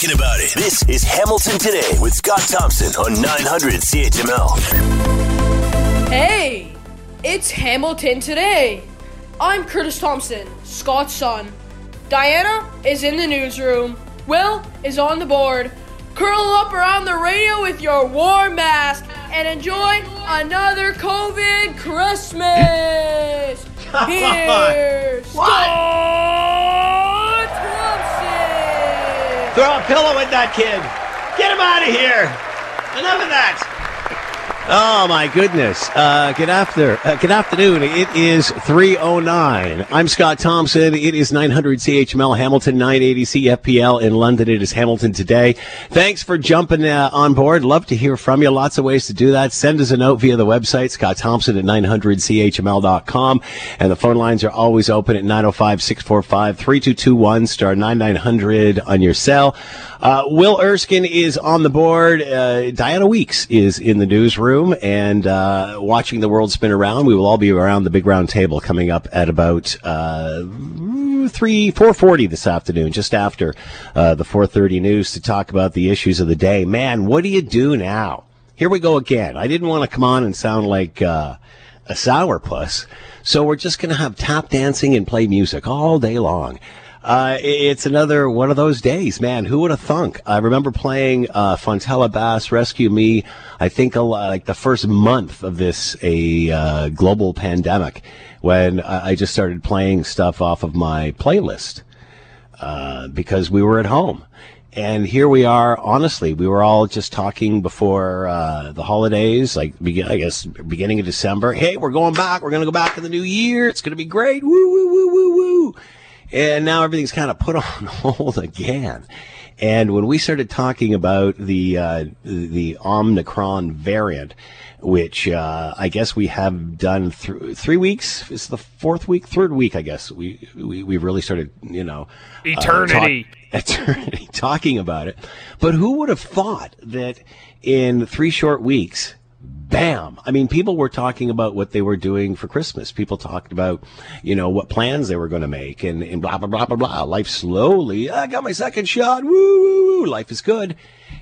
talking about it. This is Hamilton Today with Scott Thompson on 900 CHML. Hey, it's Hamilton Today. I'm Curtis Thompson, Scott's son. Diana is in the newsroom. Will is on the board. Curl up around the radio with your warm mask and enjoy another COVID Christmas. Here's Scott Thompson. Throw a pillow at that kid. Get him out of here. Enough of that. Oh my goodness! Uh, good after, uh, good afternoon. It is three oh nine. I'm Scott Thompson. It is nine hundred CHML Hamilton, nine eighty CFPL in London. It is Hamilton today. Thanks for jumping uh, on board. Love to hear from you. Lots of ways to do that. Send us a note via the website Scott Thompson at nine hundred CHML.com, and the phone lines are always open at 905-645-3221 star nine nine hundred on your cell. Uh, Will Erskine is on the board. Uh, Diana Weeks is in the newsroom and uh, watching the world spin around. We will all be around the big round table coming up at about uh, three four forty this afternoon, just after uh, the four thirty news, to talk about the issues of the day. Man, what do you do now? Here we go again. I didn't want to come on and sound like uh, a sourpuss, so we're just going to have tap dancing and play music all day long. Uh, it's another one of those days, man. Who would have thunk? I remember playing uh, Fontella Bass Rescue Me. I think a, like the first month of this a uh, global pandemic, when I just started playing stuff off of my playlist uh, because we were at home. And here we are. Honestly, we were all just talking before uh, the holidays, like I guess beginning of December. Hey, we're going back. We're going to go back in the new year. It's going to be great. Woo woo woo woo woo. And now everything's kind of put on hold again. And when we started talking about the uh, the Omicron variant, which uh, I guess we have done th- three weeks, is the fourth week, third week, I guess we we, we really started, you know, uh, Eternity. talk- eternity talking about it. But who would have thought that in three short weeks? Bam! I mean, people were talking about what they were doing for Christmas. People talked about, you know, what plans they were going to make, and, and blah blah blah blah blah. Life slowly. I got my second shot. Woo woo woo! Life is good.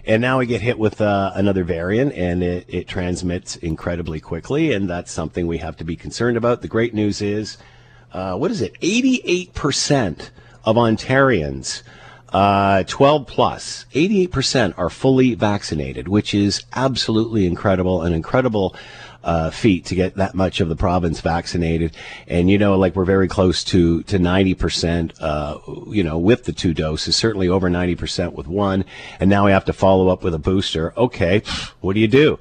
And now we get hit with uh, another variant, and it, it transmits incredibly quickly, and that's something we have to be concerned about. The great news is, uh, what is it? Eighty-eight percent of Ontarians uh, 12 plus, 88% are fully vaccinated, which is absolutely incredible, an incredible uh, feat to get that much of the province vaccinated. And, you know, like we're very close to, to 90%, uh, you know, with the two doses, certainly over 90% with one. And now we have to follow up with a booster. Okay, what do you do?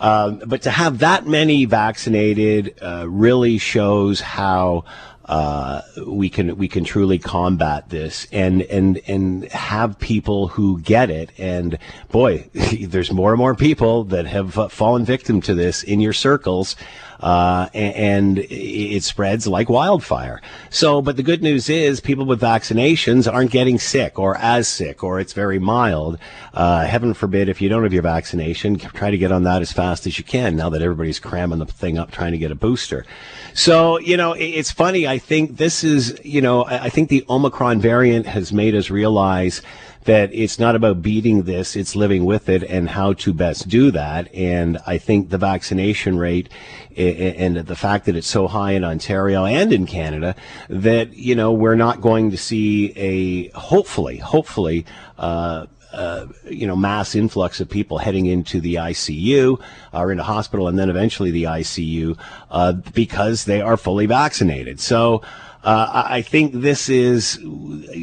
Um, but to have that many vaccinated uh, really shows how uh, we can we can truly combat this and and and have people who get it. And boy, there's more and more people that have fallen victim to this in your circles. Uh, and it spreads like wildfire. So, but the good news is people with vaccinations aren't getting sick or as sick or it's very mild. Uh, heaven forbid if you don't have your vaccination, try to get on that as fast as you can now that everybody's cramming the thing up trying to get a booster. So, you know, it's funny. I think this is, you know, I think the Omicron variant has made us realize that it's not about beating this, it's living with it and how to best do that. And I think the vaccination rate and the fact that it's so high in Ontario and in Canada that, you know, we're not going to see a, hopefully, hopefully, uh, uh, you know, mass influx of people heading into the ICU or into hospital and then eventually the ICU uh, because they are fully vaccinated. So uh, I think this is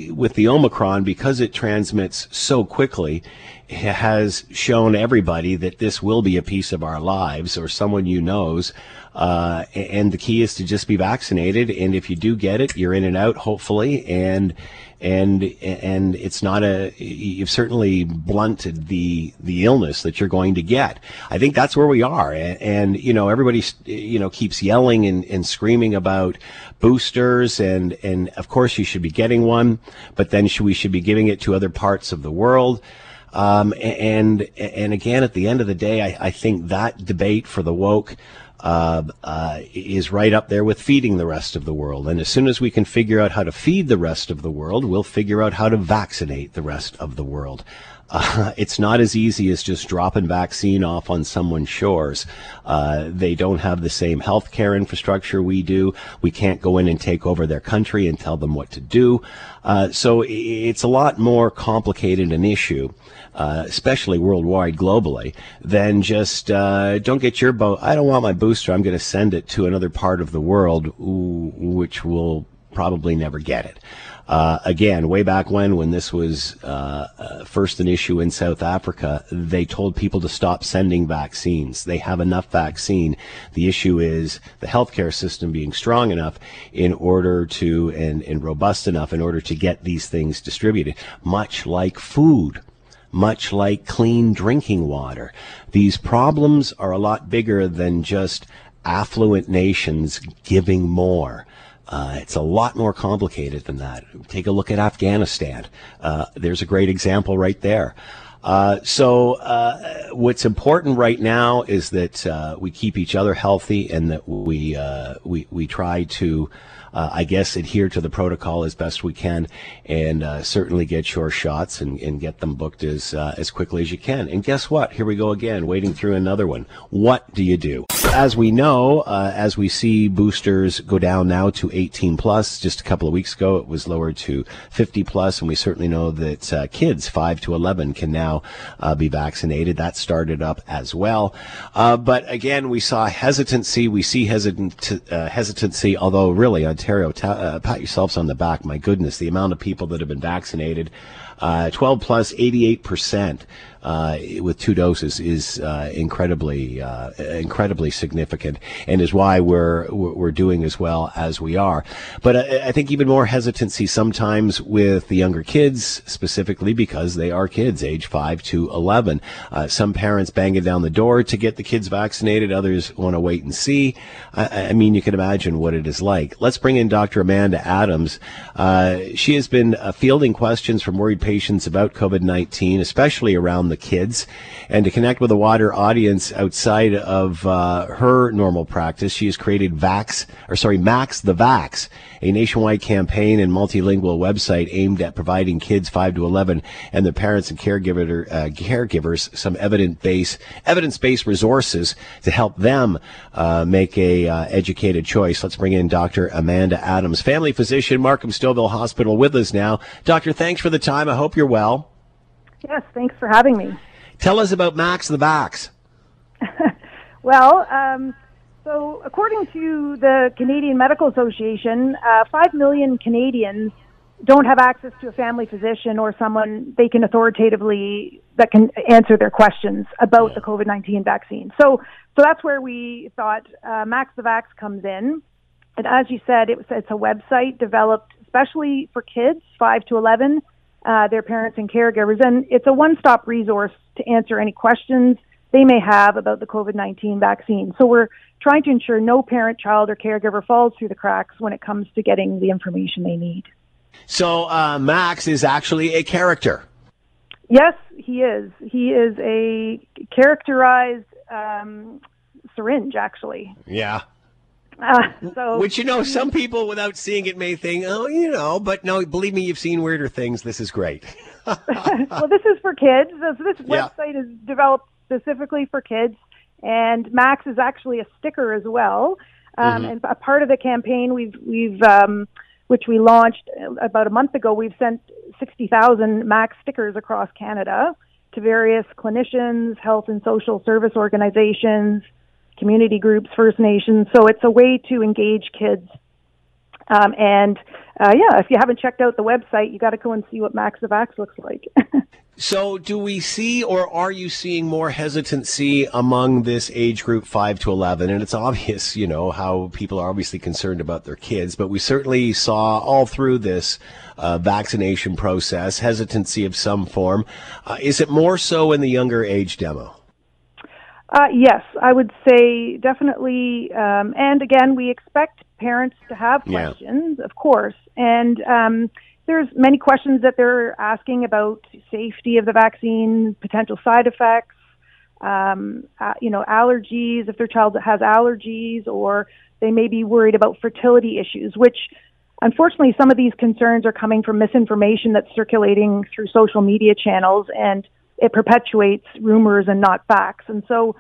with the Omicron because it transmits so quickly has shown everybody that this will be a piece of our lives or someone you knows. Uh, and the key is to just be vaccinated. And if you do get it, you're in and out, hopefully. And, and, and it's not a, you've certainly blunted the, the illness that you're going to get. I think that's where we are. And, and you know, everybody, you know, keeps yelling and, and screaming about boosters. And, and of course you should be getting one, but then should, we should be giving it to other parts of the world. Um, and and again, at the end of the day, I, I think that debate for the woke uh, uh, is right up there with feeding the rest of the world. And as soon as we can figure out how to feed the rest of the world, we'll figure out how to vaccinate the rest of the world. Uh, it's not as easy as just dropping vaccine off on someone's shores. Uh, they don't have the same healthcare infrastructure we do. We can't go in and take over their country and tell them what to do. Uh, so it's a lot more complicated an issue. Uh, especially worldwide, globally, than just uh, don't get your boat. I don't want my booster. I'm going to send it to another part of the world, which will probably never get it. Uh, again, way back when, when this was uh, uh, first an issue in South Africa, they told people to stop sending vaccines. They have enough vaccine. The issue is the healthcare system being strong enough in order to and, and robust enough in order to get these things distributed, much like food much like clean drinking water. These problems are a lot bigger than just affluent nations giving more. Uh, it's a lot more complicated than that. Take a look at Afghanistan. Uh, there's a great example right there. Uh, so uh, what's important right now is that uh, we keep each other healthy and that we uh, we we try to uh, I guess, adhere to the protocol as best we can, and uh, certainly get your shots and, and get them booked as uh, as quickly as you can. And guess what? Here we go again, waiting through another one. What do you do? As we know, uh, as we see boosters go down now to 18 plus, just a couple of weeks ago it was lowered to 50 plus, and we certainly know that uh, kids 5 to 11 can now uh, be vaccinated. That started up as well. but again, we saw hesitancy. We see hesitant, hesitancy, although really on Ontario, ta- uh, pat yourselves on the back. My goodness, the amount of people that have been vaccinated, uh, 12 plus, 88 percent uh, with two doses is uh, incredibly uh, incredibly significant, and is why we're we're doing as well as we are. But I, I, think even more hesitancy sometimes with the younger kids, specifically because they are kids, age five to eleven. Uh, some parents banging down the door to get the kids vaccinated. Others want to wait and see. I, I, mean, you can imagine what it is like. Let's bring in Dr. Amanda Adams. Uh, she has been uh, fielding questions from worried patients about COVID nineteen, especially around the the kids and to connect with a wider audience outside of uh, her normal practice. She has created Vax, or sorry, Max the Vax, a nationwide campaign and multilingual website aimed at providing kids 5 to 11 and their parents and caregiver, uh, caregivers some evidence-based, evidence-based resources to help them uh, make a uh, educated choice. Let's bring in Dr. Amanda Adams, family physician, Markham Stouffville Hospital with us now. Doctor, thanks for the time. I hope you're well. Yes, thanks for having me. Tell us about Max the Vax. well, um, so according to the Canadian Medical Association, uh, 5 million Canadians don't have access to a family physician or someone they can authoritatively that can answer their questions about the COVID-19 vaccine. So, so that's where we thought uh, Max the Vax comes in. And as you said, it was, it's a website developed especially for kids 5 to 11 uh, their parents and caregivers. And it's a one stop resource to answer any questions they may have about the COVID 19 vaccine. So we're trying to ensure no parent, child, or caregiver falls through the cracks when it comes to getting the information they need. So uh, Max is actually a character. Yes, he is. He is a characterized um, syringe, actually. Yeah. Uh, so, Which you know, some people without seeing it may think, oh, you know, but no, believe me, you've seen weirder things. This is great. well, this is for kids. So this yeah. website is developed specifically for kids, and Max is actually a sticker as well. Um, mm-hmm. And a part of the campaign, we've we've um, which we launched about a month ago. We've sent sixty thousand Max stickers across Canada to various clinicians, health and social service organizations, community groups, First Nations. So it's a way to engage kids. Um, and uh, yeah, if you haven't checked out the website, you got to go and see what Max the Vax looks like. so, do we see or are you seeing more hesitancy among this age group 5 to 11? And it's obvious, you know, how people are obviously concerned about their kids, but we certainly saw all through this uh, vaccination process hesitancy of some form. Uh, is it more so in the younger age demo? Uh, yes, I would say definitely. Um, and again, we expect parents to have questions, yeah. of course. And um, there's many questions that they're asking about safety of the vaccine, potential side effects, um, uh, you know, allergies, if their child has allergies, or they may be worried about fertility issues, which unfortunately some of these concerns are coming from misinformation that's circulating through social media channels and it perpetuates rumors and not facts. And so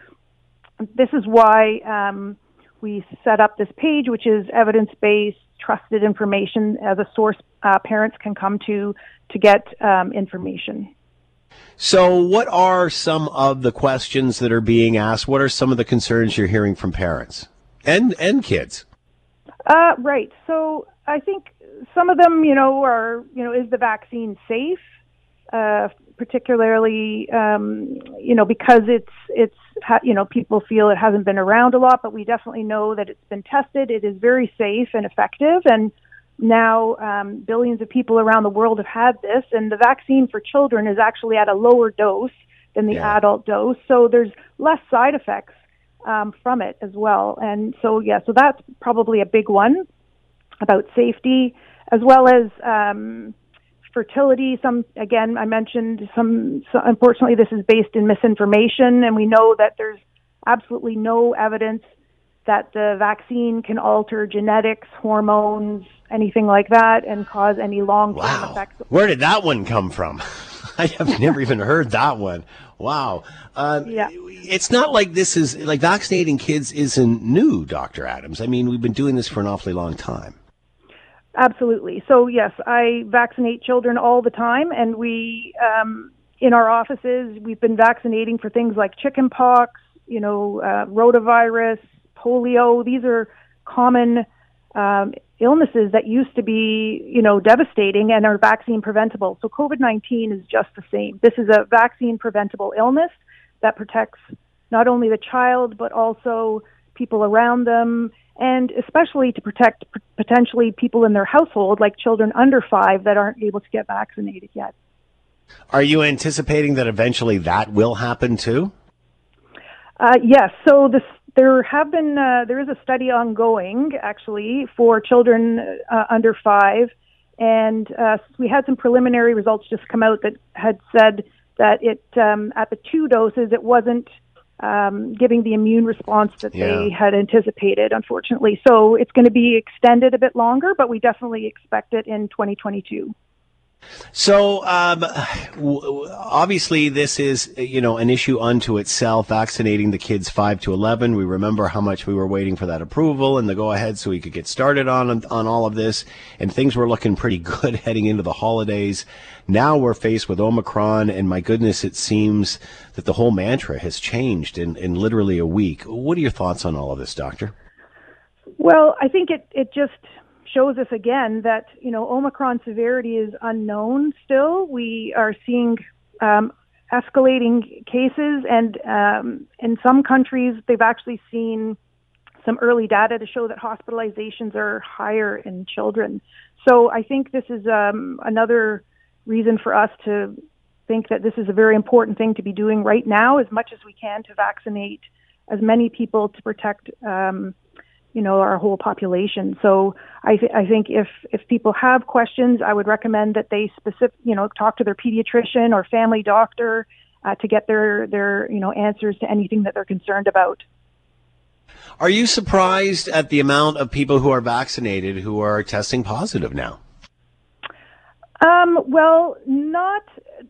this is why um, we set up this page, which is evidence based, trusted information as a source uh, parents can come to to get um, information. So, what are some of the questions that are being asked? What are some of the concerns you're hearing from parents and and kids? Uh, right. So, I think some of them, you know, are you know, is the vaccine safe? Uh, particularly, um, you know, because it's it's you know people feel it hasn't been around a lot, but we definitely know that it's been tested. It is very safe and effective, and now um, billions of people around the world have had this, and the vaccine for children is actually at a lower dose than the yeah. adult dose, so there's less side effects um, from it as well. And so, yeah, so that's probably a big one about safety, as well as um, fertility. Some, again, I mentioned some. So unfortunately, this is based in misinformation, and we know that there's absolutely no evidence that the vaccine can alter genetics, hormones, anything like that, and cause any long term wow. effects. Where did that one come from? I have never even heard that one. Wow. Uh, yeah. It's not like this is like vaccinating kids isn't new, Dr. Adams. I mean, we've been doing this for an awfully long time. Absolutely. So, yes, I vaccinate children all the time, and we, um, in our offices, we've been vaccinating for things like chickenpox, you know, uh, rotavirus, polio. These are common um, illnesses that used to be, you know, devastating and are vaccine preventable. So COVID 19 is just the same. This is a vaccine preventable illness that protects not only the child, but also people around them, and especially to protect p- potentially people in their household, like children under five that aren't able to get vaccinated yet. Are you anticipating that eventually that will happen too? Uh, yes. So this there have been uh, there is a study ongoing actually for children uh, under five, and uh, we had some preliminary results just come out that had said that it um, at the two doses it wasn't um, giving the immune response that yeah. they had anticipated. Unfortunately, so it's going to be extended a bit longer, but we definitely expect it in 2022. So um, obviously, this is you know an issue unto itself. Vaccinating the kids five to eleven. We remember how much we were waiting for that approval and the go ahead so we could get started on on all of this, and things were looking pretty good heading into the holidays. Now we're faced with Omicron, and my goodness, it seems that the whole mantra has changed in, in literally a week. What are your thoughts on all of this, Doctor? Well, I think it it just shows us again that you know Omicron severity is unknown. Still, we are seeing um, escalating cases, and um, in some countries, they've actually seen some early data to show that hospitalizations are higher in children. So I think this is um, another reason for us to think that this is a very important thing to be doing right now, as much as we can to vaccinate as many people to protect um, you know our whole population. So I, th- I think if if people have questions, I would recommend that they specific you know talk to their pediatrician or family doctor uh, to get their their you know answers to anything that they're concerned about. Are you surprised at the amount of people who are vaccinated who are testing positive now? Um, well, not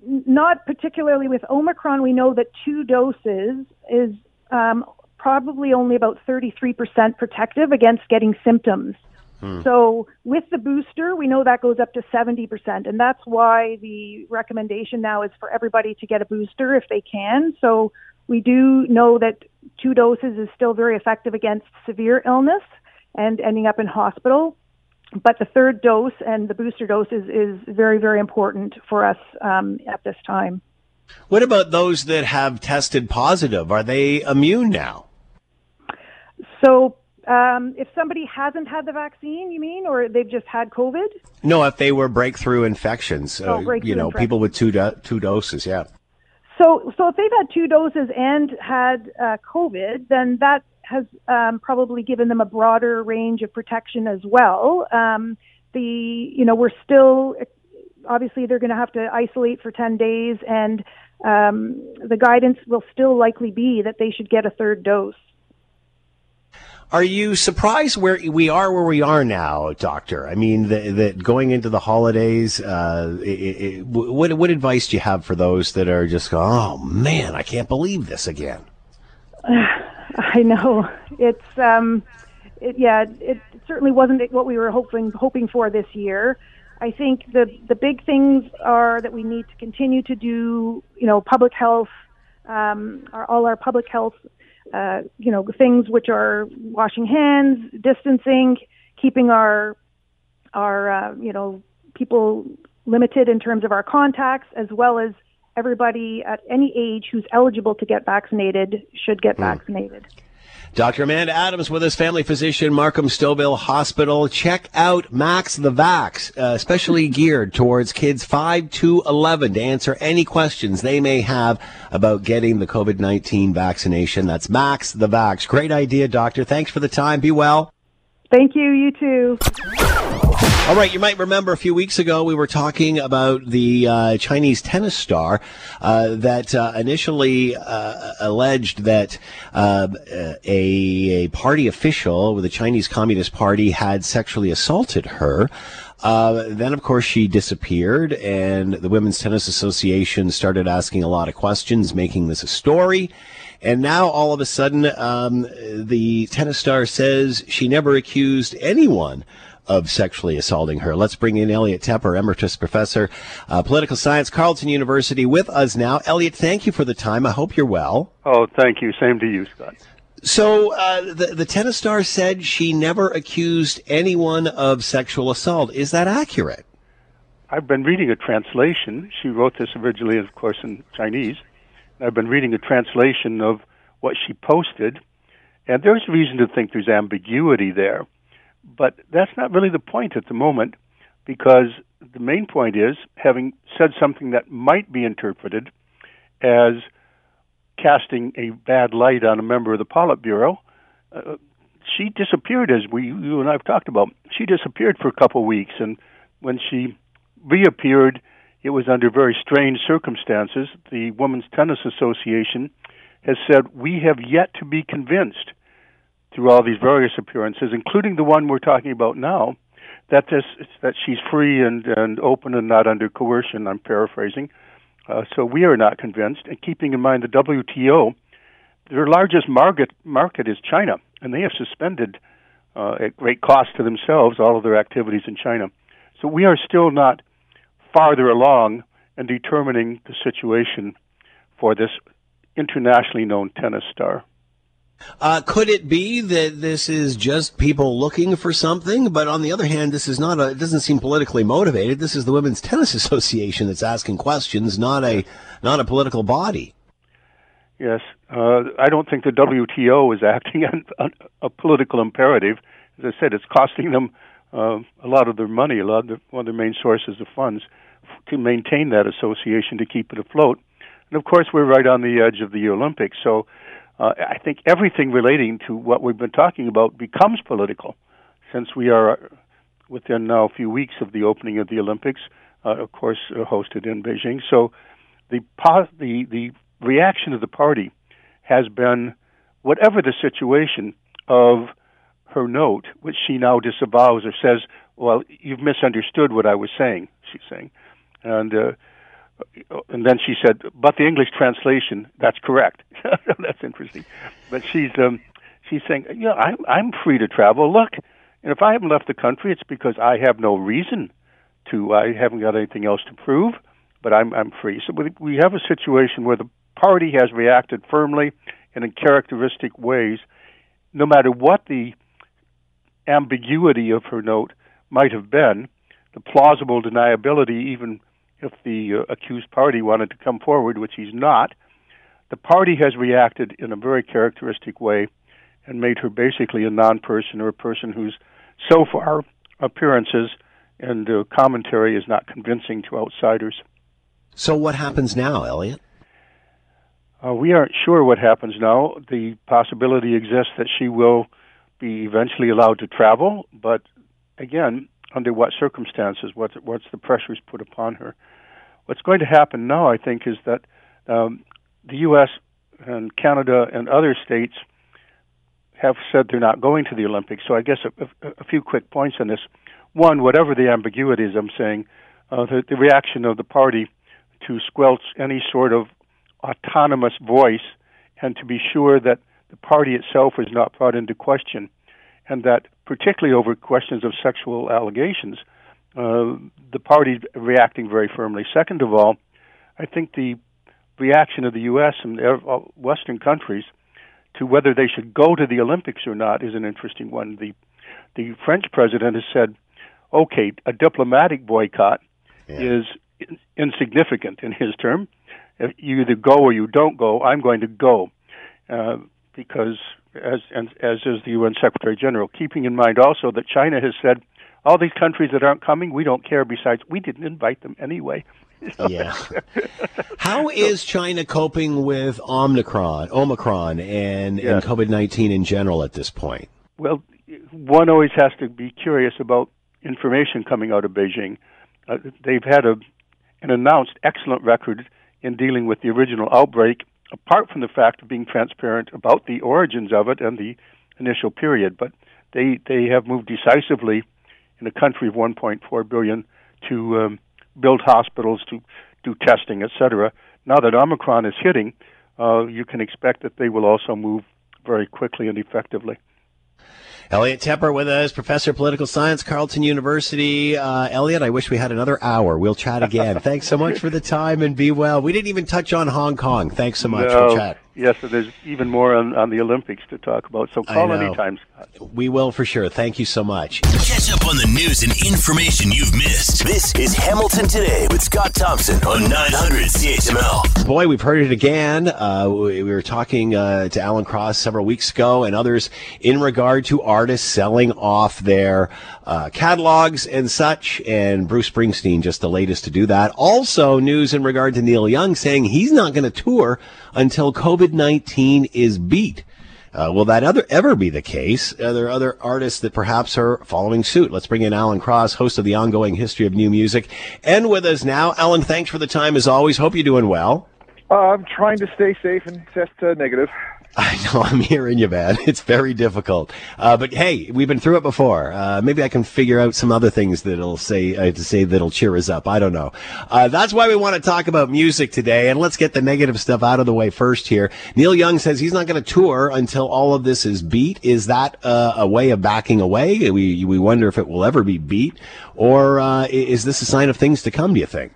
not particularly with Omicron. We know that two doses is um, probably only about 33% protective against getting symptoms. Hmm. So with the booster, we know that goes up to 70%. And that's why the recommendation now is for everybody to get a booster if they can. So we do know that two doses is still very effective against severe illness and ending up in hospital. But the third dose and the booster dose is, is very, very important for us um, at this time. What about those that have tested positive? Are they immune now? So, um, if somebody hasn't had the vaccine, you mean, or they've just had COVID? No, if they were breakthrough infections, oh, uh, breakthrough you know, infection. people with two do- two doses, yeah. So, so if they've had two doses and had uh, COVID, then that has um, probably given them a broader range of protection as well. Um, the, you know, we're still obviously they're going to have to isolate for 10 days and um, the guidance will still likely be that they should get a third dose. Are you surprised where we are where we are now, Doctor? I mean, that going into the holidays, uh, it, it, what, what advice do you have for those that are just going, oh man, I can't believe this again? I know. It's, um, it, yeah, it certainly wasn't what we were hoping, hoping for this year. I think the the big things are that we need to continue to do, you know, public health, um, our, all our public health, uh, you know, things which are washing hands, distancing, keeping our our uh, you know people limited in terms of our contacts, as well as everybody at any age who's eligible to get vaccinated should get mm. vaccinated. Dr. Amanda Adams with us, family physician, Markham Stouffville Hospital. Check out Max the Vax, uh, especially geared towards kids 5 to 11 to answer any questions they may have about getting the COVID-19 vaccination. That's Max the Vax. Great idea, doctor. Thanks for the time. Be well. Thank you. You too. All right, you might remember a few weeks ago we were talking about the uh, Chinese tennis star uh, that uh, initially uh, alleged that um, a, a party official with the Chinese Communist Party had sexually assaulted her. Uh, then, of course, she disappeared, and the Women's Tennis Association started asking a lot of questions, making this a story. And now, all of a sudden, um, the tennis star says she never accused anyone of sexually assaulting her. Let's bring in Elliot Tepper, Emeritus Professor, uh, Political Science, Carleton University, with us now. Elliot, thank you for the time. I hope you're well. Oh, thank you. Same to you, Scott. So uh, the the tennis star said she never accused anyone of sexual assault. Is that accurate? I've been reading a translation. She wrote this originally, of course, in Chinese. I've been reading a translation of what she posted, and there's reason to think there's ambiguity there. But that's not really the point at the moment because the main point is having said something that might be interpreted as casting a bad light on a member of the Politburo, uh, she disappeared, as we you and I've talked about. She disappeared for a couple of weeks, and when she reappeared, it was under very strange circumstances. The Women's Tennis Association has said we have yet to be convinced through all these various appearances, including the one we're talking about now, that this that she's free and and open and not under coercion. I'm paraphrasing. Uh, so we are not convinced. And keeping in mind the WTO, their largest market market is China, and they have suspended uh, at great cost to themselves all of their activities in China. So we are still not farther along in determining the situation for this internationally known tennis star. Uh, could it be that this is just people looking for something? But on the other hand, this is not a, it doesn't seem politically motivated. This is the Women's Tennis Association that's asking questions, not a, not a political body. Yes. Uh, I don't think the WTO is acting on, a political imperative. As I said, it's costing them uh, a lot of their money, a lot of their, one of their main sources of funds to maintain that association to keep it afloat. And of course, we're right on the edge of the Olympics, so uh, I think everything relating to what we've been talking about becomes political, since we are within now a few weeks of the opening of the Olympics, uh, of course, uh, hosted in Beijing. So the the the reaction of the party has been, whatever the situation of her note, which she now disavows or says, "Well, you've misunderstood what I was saying." She's saying, and uh, and then she said, "But the English translation, that's correct." that's interesting. But she's um, she's saying, "Yeah, I'm I'm free to travel. Look, and if I haven't left the country, it's because I have no reason to. I haven't got anything else to prove, but I'm I'm free." So we have a situation where the party has reacted firmly and in characteristic ways, no matter what the ambiguity of her note might have been, the plausible deniability even if the uh, accused party wanted to come forward, which he's not, the party has reacted in a very characteristic way and made her basically a non person or a person whose, so far, appearances and uh, commentary is not convincing to outsiders. So, what happens now, Elliot? Uh, we aren't sure what happens now. The possibility exists that she will be eventually allowed to travel, but again, under what circumstances, what's, what's the pressures put upon her. What's going to happen now, I think, is that Um, the U.S. and Canada and other states have said they're not going to the Olympics. So I guess a, a, a few quick points on this. One, whatever the ambiguity is, I'm saying uh, the, the reaction of the party to squelch any sort of autonomous voice and to be sure that the party itself is not brought into question, and that particularly over questions of sexual allegations, uh, the party reacting very firmly. Second of all, I think the reaction of the U.S. and Western countries to whether they should go to the Olympics or not is an interesting one. The the French president has said, "Okay, a diplomatic boycott yeah. is in, insignificant in his term. If you either go or you don't go. I'm going to go uh, because, as and, as is the UN Secretary General, keeping in mind also that China has said." All these countries that aren't coming, we don't care. Besides, we didn't invite them anyway. yeah. How is China coping with Omicron, Omicron, and, yes. and COVID nineteen in general at this point? Well, one always has to be curious about information coming out of Beijing. Uh, they've had a an announced excellent record in dealing with the original outbreak, apart from the fact of being transparent about the origins of it and the initial period. But they they have moved decisively in a country of 1.4 billion to um, build hospitals, to do testing, etc. Now that Omicron is hitting, uh, you can expect that they will also move very quickly and effectively. Elliot Tepper with us, professor of political science, Carleton University. Uh, Elliot, I wish we had another hour. We'll chat again. Thanks so much for the time and be well. We didn't even touch on Hong Kong. Thanks so much no. for chat. Yes, so there's even more on, on the Olympics to talk about. So call anytime, Scott. We will for sure. Thank you so much. Catch up on the news and information you've missed. This is Hamilton Today with Scott Thompson on 900 CHML. Boy, we've heard it again. Uh, we, we, were talking uh, to Alan Cross several weeks ago and others in regard to artists selling off their uh, catalogs and such. And Bruce Springsteen, just the latest to do that. Also, news in regard to Neil Young saying he's not going to tour until COVID 19 is beat. Uh, will that other, ever be the case? Are there other artists that perhaps are following suit? Let's bring in Alan Cross, host of the ongoing History of New Music, and with us now. Alan, thanks for the time as always. Hope you're doing well. Uh, I'm trying to stay safe and test uh, negative. I know I'm hearing you, man. It's very difficult. Uh, but hey, we've been through it before. Uh, maybe I can figure out some other things that'll say uh, to say that'll cheer us up. I don't know. Uh, that's why we want to talk about music today, and let's get the negative stuff out of the way first. Here, Neil Young says he's not going to tour until all of this is beat. Is that uh, a way of backing away? We we wonder if it will ever be beat, or uh, is this a sign of things to come? Do you think?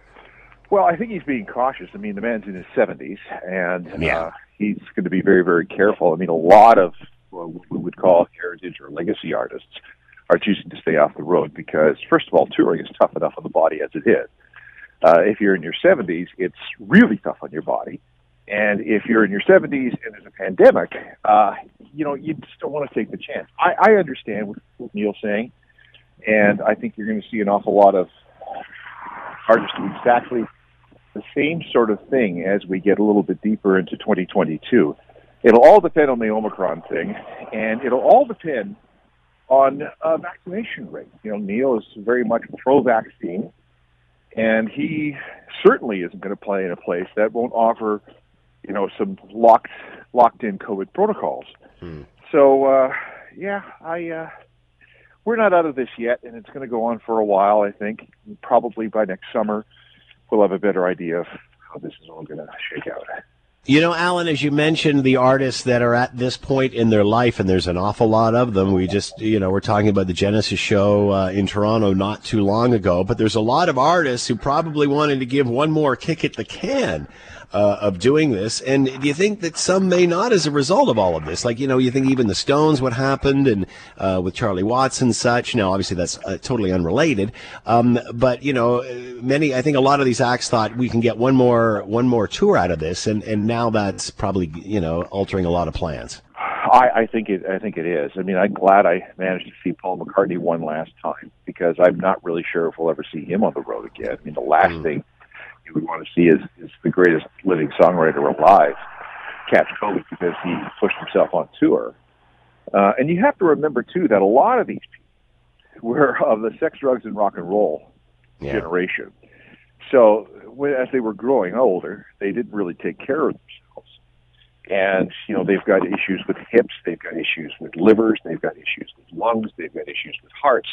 Well, I think he's being cautious. I mean, the man's in his 70s, and yeah he's going to be very, very careful. I mean, a lot of what we would call heritage or legacy artists are choosing to stay off the road because, first of all, touring is tough enough on the body as it is. Uh, if you're in your 70s, it's really tough on your body. And if you're in your 70s and there's a pandemic, uh, you know, you just don't want to take the chance. I, I understand what, what Neil's saying, and I think you're going to see an awful lot of artists do exactly the same sort of thing as we get a little bit deeper into 2022. It'll all depend on the Omicron thing, and it'll all depend on uh, vaccination rate. You know, Neil is very much pro-vaccine, and he certainly isn't going to play in a place that won't offer, you know, some locked locked in COVID protocols. Hmm. So, uh, yeah, I. Uh, we're not out of this yet, and it's going to go on for a while. I think probably by next summer we'll have a better idea of how this is all going to shake out. You know, Alan, as you mentioned, the artists that are at this point in their life, and there's an awful lot of them. We just, you know, we're talking about the Genesis show uh, in Toronto not too long ago, but there's a lot of artists who probably wanted to give one more kick at the can uh, of doing this. And do you think that some may not as a result of all of this? Like, you know, you think even the Stones, what happened, and uh, with Charlie Watts and such. Now, obviously, that's uh, totally unrelated. Um, but you know, many, I think a lot of these acts thought we can get one more one more tour out of this, and and now that's probably you know altering a lot of plans. I, I think it. I think it is. I mean, I'm glad I managed to see Paul McCartney one last time because I'm not really sure if we'll ever see him on the road again. I mean, the last mm. thing you would want to see is, is the greatest living songwriter alive catch COVID because he pushed himself on tour. Uh, and you have to remember too that a lot of these people were of the sex, drugs, and rock and roll yeah. generation. So when, as they were growing older, they didn't really take care of themselves. And, you know, they've got issues with hips, they've got issues with livers, they've got issues with lungs, they've got issues with hearts.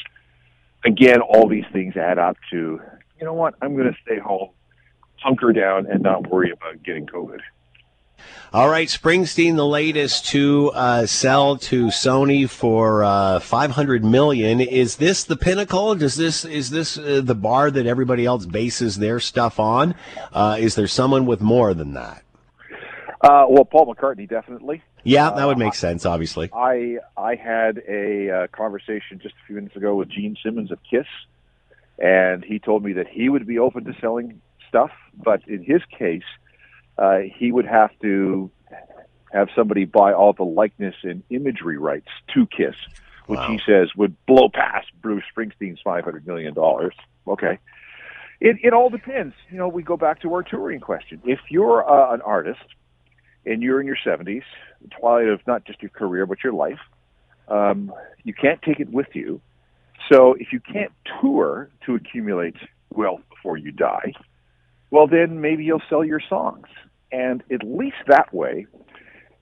Again, all these things add up to, you know what, I'm going to stay home, hunker down, and not worry about getting COVID. All right, Springsteen, the latest to uh, sell to Sony for uh, 500 million. Is this the pinnacle? Does this is this uh, the bar that everybody else bases their stuff on? Uh, is there someone with more than that? Uh, well, Paul McCartney definitely. Yeah, that would make sense. Obviously, I I had a uh, conversation just a few minutes ago with Gene Simmons of Kiss, and he told me that he would be open to selling stuff, but in his case uh, he would have to have somebody buy all the likeness and imagery rights to Kiss, which wow. he says would blow past Bruce Springsteen's five hundred million dollars. Okay, it it all depends. You know, we go back to our touring question. If you're uh, an artist and you're in your seventies, the twilight of not just your career but your life, um, you can't take it with you. So if you can't tour to accumulate wealth before you die, well, then maybe you'll sell your songs. And at least that way,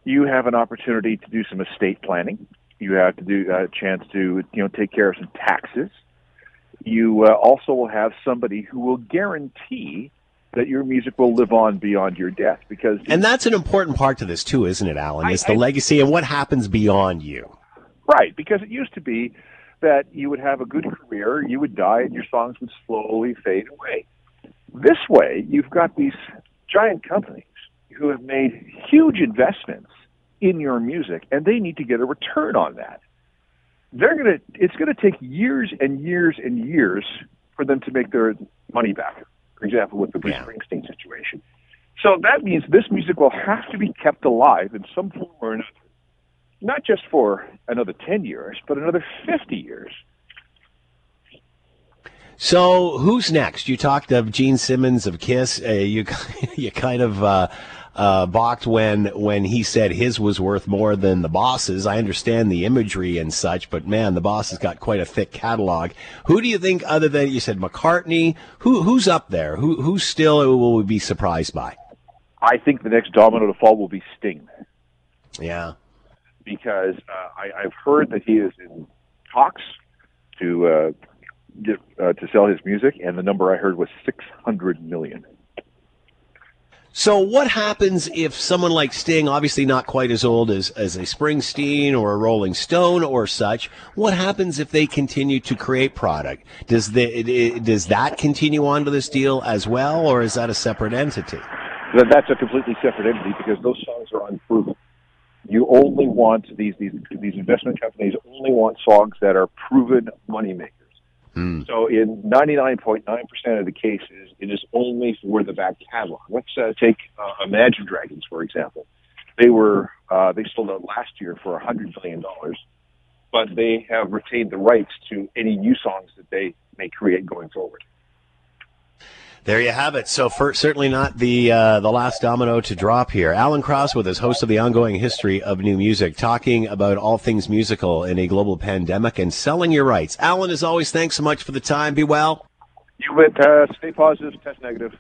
you have an opportunity to do some estate planning. You have to do a chance to you know take care of some taxes. You uh, also will have somebody who will guarantee that your music will live on beyond your death because and that's an important part to this too isn't it alan is the I, legacy and what happens beyond you right because it used to be that you would have a good career you would die and your songs would slowly fade away this way you've got these giant companies who have made huge investments in your music, and they need to get a return on that. They're gonna. It's gonna take years and years and years for them to make their money back. For example, with the Bruce yeah. Springsteen situation. So that means this music will have to be kept alive in some form or another, not just for another ten years, but another fifty years. So who's next? You talked of Gene Simmons of Kiss. Uh, you you kind of uh, uh, balked when when he said his was worth more than the boss's. I understand the imagery and such, but man, the boss has got quite a thick catalog. Who do you think, other than you said McCartney, who who's up there? Who who still will we be surprised by? I think the next domino to fall will be Sting. Yeah, because uh, I, I've heard that he is in talks to uh, get uh, to sell his music, and the number I heard was six hundred million. So what happens if someone like Sting, obviously not quite as old as, as a Springsteen or a Rolling Stone or such, what happens if they continue to create product? Does the, does that continue on to this deal as well, or is that a separate entity? That's a completely separate entity because those songs are unproven. You only want these these these investment companies only want songs that are proven moneymakers. Mm. So in 99.9% of the cases, it is only for the back catalog. Let's uh, take uh, Imagine Dragons, for example. They were uh, they sold out last year for $100 million, but they have retained the rights to any new songs that they may create going forward. There you have it. So for, certainly not the uh, the last domino to drop here. Alan Cross with us, host of the ongoing history of new music, talking about all things musical in a global pandemic and selling your rights. Alan, as always, thanks so much for the time. Be well. You bet. Uh, stay positive. Test negative.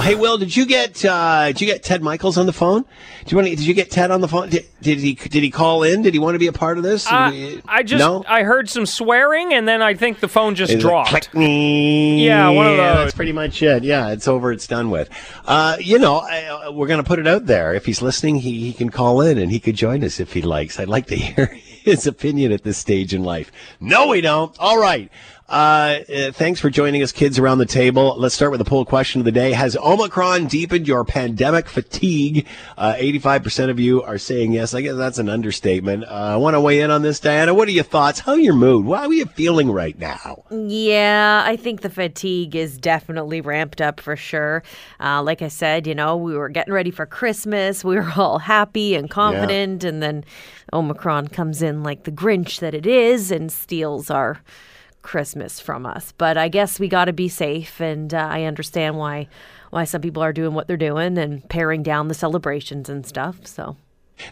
Hey, Will, did you get uh, did you get Ted Michaels on the phone? Did you want to, did you get Ted on the phone? Did, did he did he call in? Did he want to be a part of this? Uh, I just no? I heard some swearing, and then I think the phone just Is dropped. Click. Yeah, one of those. That's pretty much it. Yeah, it's over. It's done with. Uh, you know, I, uh, we're going to put it out there. If he's listening, he, he can call in and he could join us if he likes. I'd like to hear his opinion at this stage in life. No, we don't. All right. Uh, uh, thanks for joining us, kids around the table. Let's start with the poll question of the day. Has Omicron deepened your pandemic fatigue? Uh, 85% of you are saying yes. I guess that's an understatement. Uh, I want to weigh in on this, Diana. What are your thoughts? How are your mood? How are you feeling right now? Yeah, I think the fatigue is definitely ramped up for sure. Uh, like I said, you know, we were getting ready for Christmas. We were all happy and confident. Yeah. And then Omicron comes in like the Grinch that it is and steals our Christmas from us. But I guess we got to be safe, and uh, I understand why why some people are doing what they're doing and paring down the celebrations and stuff. So.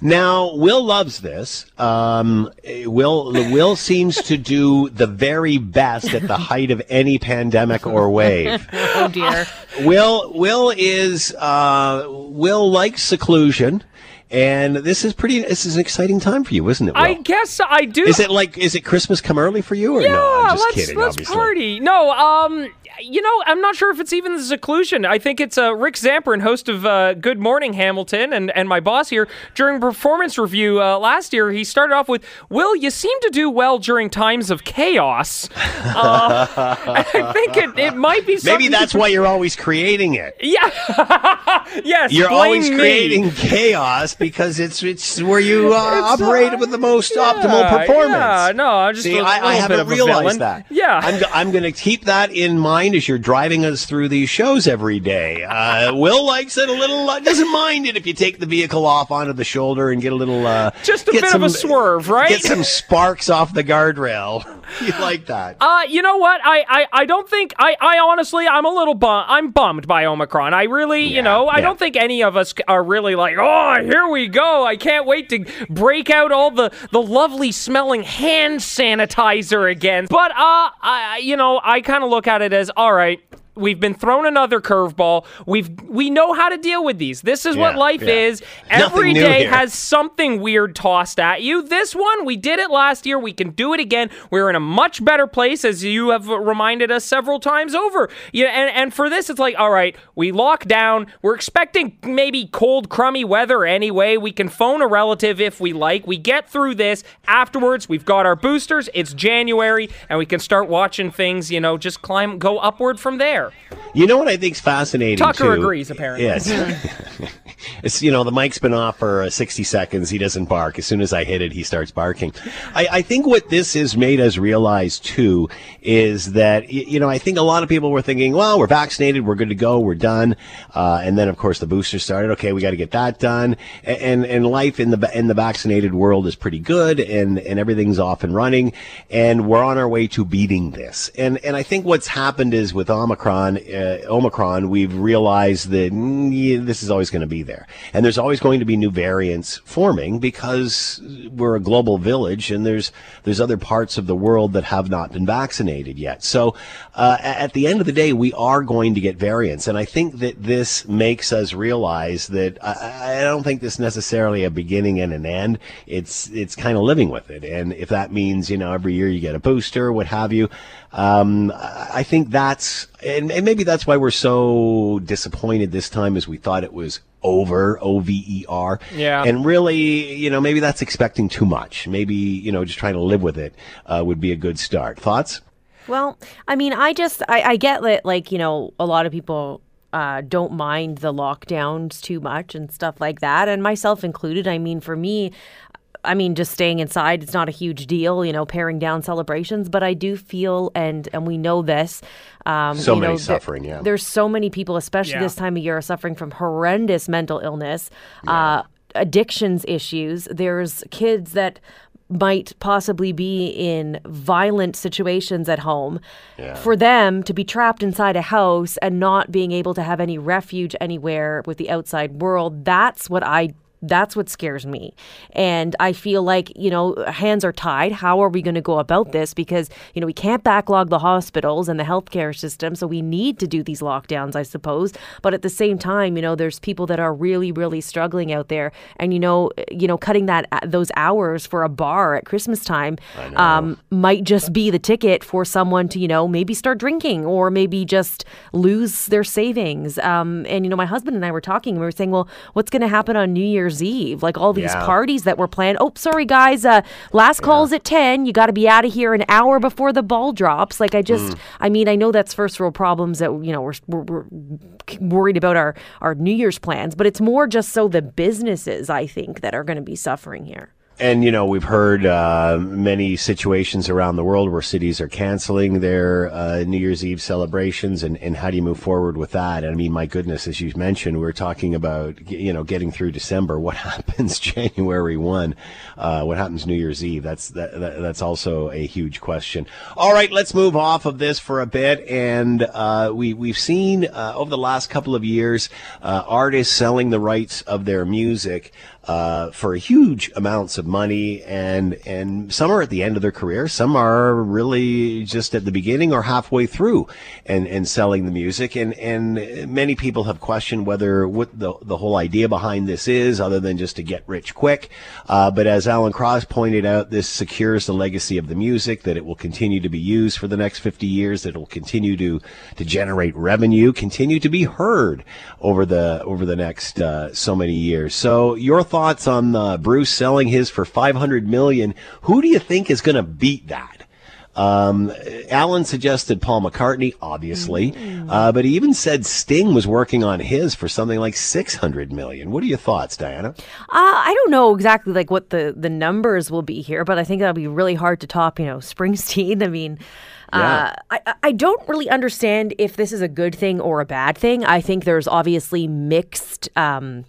Now, Will loves this. Um, Will Will seems to do the very best at the height of any pandemic or wave. oh dear. Will Will is uh, Will likes seclusion. And this is pretty. This is an exciting time for you, isn't it? Will? I guess I do. Is it like? Is it Christmas come early for you, or yeah, no? I'm just let's, kidding. let's obviously. party. No, um, you know, I'm not sure if it's even the seclusion. I think it's uh, Rick Zamperin, host of uh, Good Morning Hamilton, and, and my boss here during performance review uh, last year. He started off with, "Will, you seem to do well during times of chaos." Uh, I think it, it might be. Maybe that's why you're always creating it. Yeah. yes. You're always me. creating chaos because it's it's where you uh, It's, uh, operate with the most yeah, optimal performance. yeah, no, I'm just See, a I, I haven't realized that. Yeah. I'm, I'm going to keep that in mind as you're driving us through these shows every day. Uh, Will likes it a little. Uh, doesn't mind it if you take the vehicle off onto the shoulder and get a little. Uh, Just a bit some, of a swerve, right? Get some sparks off the guardrail. you like that? Uh, you know what? I, I, I don't think I, I honestly I'm a little bum I'm bummed by Omicron. I really, you know, I don't think any of us are really like, "Oh, here we go. I can't wait to break out all the the lovely smelling hand sanitizer again." But uh I you know, I kind of look at it as, "All right, We've been thrown another curveball. We've we know how to deal with these. This is what life yeah. is. Every day here. has something weird tossed at you. This one, we did it last year. We can do it again. We're in a much better place, as you have reminded us several times over. Yeah, and, and for this, it's like, all right, we lock down. We're expecting maybe cold, crummy weather anyway. We can phone a relative if we like. We get through this. Afterwards, we've got our boosters. It's January, and we can start watching things, you know, just climb, go upward from there. You know what I think's fascinating Tucker too? agrees, apparently. Yes. it's you know the mic's been off for uh, 60 seconds. He doesn't bark. As soon as I hit it, he starts barking. I, I think what this has made us realize too is that you know I think a lot of people were thinking, well, we're vaccinated, we're good to go, we're done, uh, and then of course the booster started. Okay, we got to get that done, and and life in the in the vaccinated world is pretty good, and and everything's off and running, and we're on our way to beating this. And and I think what's happened is with Omicron, uh, Omicron, we've realized that mm, this is always going to be there, and there's always going to be new variants forming because we're a global village, and there's there's other parts of the world that have not been vaccinated yet. So uh, at the end of the day, we are going to get variants, and I think that this makes us realize that I, I don't think this necessarily a beginning and an end. It's it's kind of living with it, and if that means you know every year you get a booster, what have you, um, I I think that's and, and maybe that's why we're so disappointed this time, as we thought it was over O V E R. Yeah. And really, you know, maybe that's expecting too much. Maybe you know, just trying to live with it uh, would be a good start. Thoughts? Well, I mean, I just I, I get that like you know a lot of people uh, don't mind the lockdowns too much and stuff like that, and myself included. I mean, for me. I mean, just staying inside, it's not a huge deal, you know, paring down celebrations. But I do feel, and and we know this. Um, So you many know, there- suffering, yeah. There's so many people, especially Yeah. this time of year, are suffering from horrendous mental illness, uh, addictions issues. There's kids that might possibly be in violent situations at home for them to be trapped inside a house and not being able to have any refuge anywhere with the outside world that's what i that's what scares me. And I feel like, you know, hands are tied. How are we going to go about this? Because, you know, we can't backlog the hospitals and the healthcare system. So we need to do these lockdowns, I suppose. But at the same time, you know, there's people that are really, really struggling out there. And, you know, you know, cutting that those hours for a bar at Christmas time um, might just be the ticket for someone to, you know, maybe start drinking or maybe just lose their savings. Um, and, you know, my husband and I were talking, we were saying, well, what's going to happen on New Year's Eve? Like all these Yeah. parties that were planned. Oh, sorry, guys. Uh, last call's at 10. You got to be out of here an hour before the ball drops. Like, I just, I mean, I know that's first world problems that, you know, we're, we're, we're worried about our, our New Year's plans, but it's more just so the businesses, I think, that are going to be suffering here. And you know we've heard uh, many situations around the world where cities are canceling their uh, New Year's Eve celebrations, and, and how do you move forward with that? And I mean, my goodness, as you mentioned, we're talking about you know getting through December. What happens January one? Uh, what happens New Year's Eve? That's that, that, that's also a huge question. All right, let's move off of this for a bit, and uh, we we've seen uh, over the last couple of years uh, artists selling the rights of their music uh, for huge amounts of money, and and some are at the end of their career, some are really just at the beginning or halfway through, and and selling the music, and and many people have questioned whether what the the whole idea behind this is, other than just to get rich quick. Uh, but as Alan Cross pointed out, this secures the legacy of the music, that it will continue to be used for the next 50 years, that it will continue to to generate revenue, continue to be heard over the over the next uh, so many years. So your thoughts on uh, Bruce selling his for 500 million? Who do you think is going to beat that? Um, Alan suggested Paul McCartney, obviously, uh, but he even said Sting was working on his for something like 600 million. What are your thoughts, Diana? Uh, I don't know exactly like what the the numbers will be here, but I think that'll be really hard to top. You know, Springsteen. I mean. Uh, I, I don't really understand if this is a good thing or a bad thing. I think there's obviously mixed um,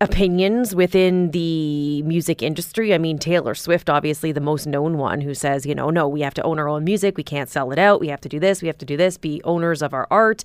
opinions within the music industry. I mean, Taylor Swift, obviously the most known one, who says, you know, no, we have to own our own music. We can't sell it out. We have to do this. We have to do this. Be owners of our art.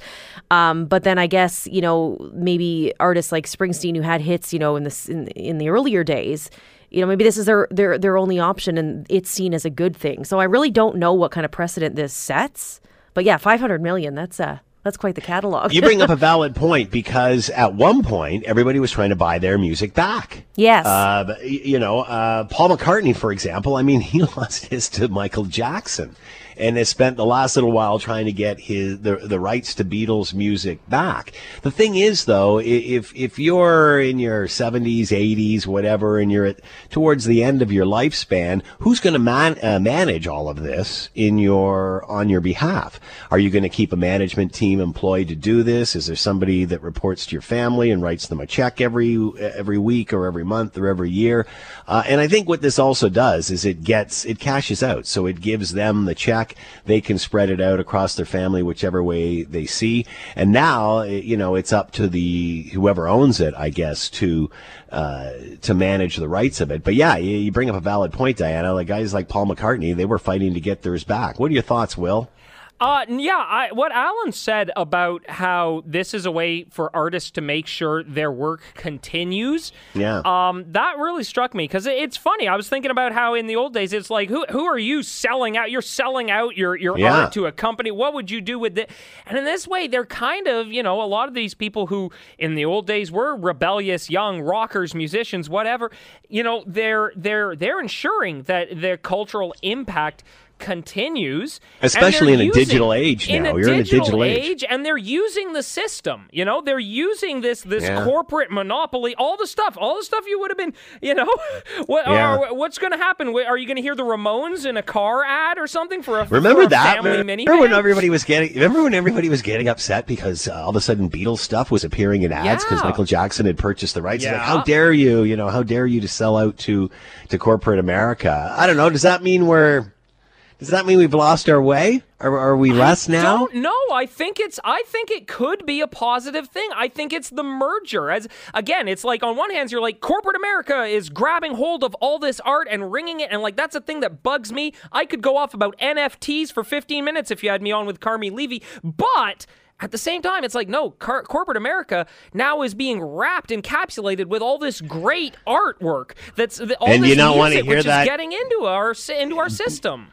Um, but then I guess you know maybe artists like Springsteen who had hits, you know, in the in, in the earlier days you know maybe this is their their their only option and it's seen as a good thing. So i really don't know what kind of precedent this sets but yeah 500 million that's uh that's quite the catalog. You bring up a valid point because at one point everybody was trying to buy their music back. yes. Uh, you know, uh, Paul McCartney, for example, I mean, he lost his to Michael Jackson and has spent the last little while trying to get his the, the rights to Beatles music back. The thing is, though, if if you're in your 70s, 80s, whatever, and you're at towards the end of your lifespan, who's going to man, uh, manage all of this in your on your behalf? Are you going to keep a management team employed to do this? Is there somebody that reports to your family and writes them a check every every week or every month or every year? Uh, and I think what this also does is it gets it cashes out, so it gives them the check. They can spread it out across their family, whichever way they see. And now, eh, you know, it's up to the whoever owns it, I guess, to uh, to manage the rights of it. But yeah, you, you bring up a valid point, Diana. Like guys like Paul McCartney, they were fighting to get theirs back. What are your thoughts, Will? Uh, yeah, I, what Alan said about how this is a way for artists to make sure their work continues. Yeah. Um, that really struck me because it's funny. I was thinking about how in the old days it's like, who who are you selling out? You're selling out your your Yeah. art to a company. What would you do with it? And in this way, they're kind of you know a lot of these people who in the old days were rebellious young rockers, musicians, whatever. You know, they're they're they're ensuring that their cultural impact continues Especially in a using- digital age now. You're in a digital age. and they're using the system you know they're using this this Yeah. corporate monopoly all the stuff all the stuff you would have been you know what Yeah. what's going to happen are you going to hear the ramones in a car ad or something for a Remember for a that? family Remember when everybody was getting? Remember when everybody was getting upset because uh, all of a sudden Beatles stuff was appearing in ads because Yeah. Michael Jackson had purchased the rights? It's Like, Yeah. how dare you? You know, how dare you to sell out to to corporate America? I don't know. Does that mean we're? Does that mean we've lost our way? Are, are we less now? Don't. I think it's. I think it could be a positive thing. I think it's the merger. As again, it's like on one hand, you're like corporate America is grabbing hold of all this art and wringing it, and like that's a thing that bugs me. I could go off about NFTs for 15 minutes if you had me on with Carmi Levy, but. At the same time, it's like no, car- corporate America now is being wrapped, encapsulated with all this great artwork. That's all And this you wanna music, hear which that- is getting into our into our system.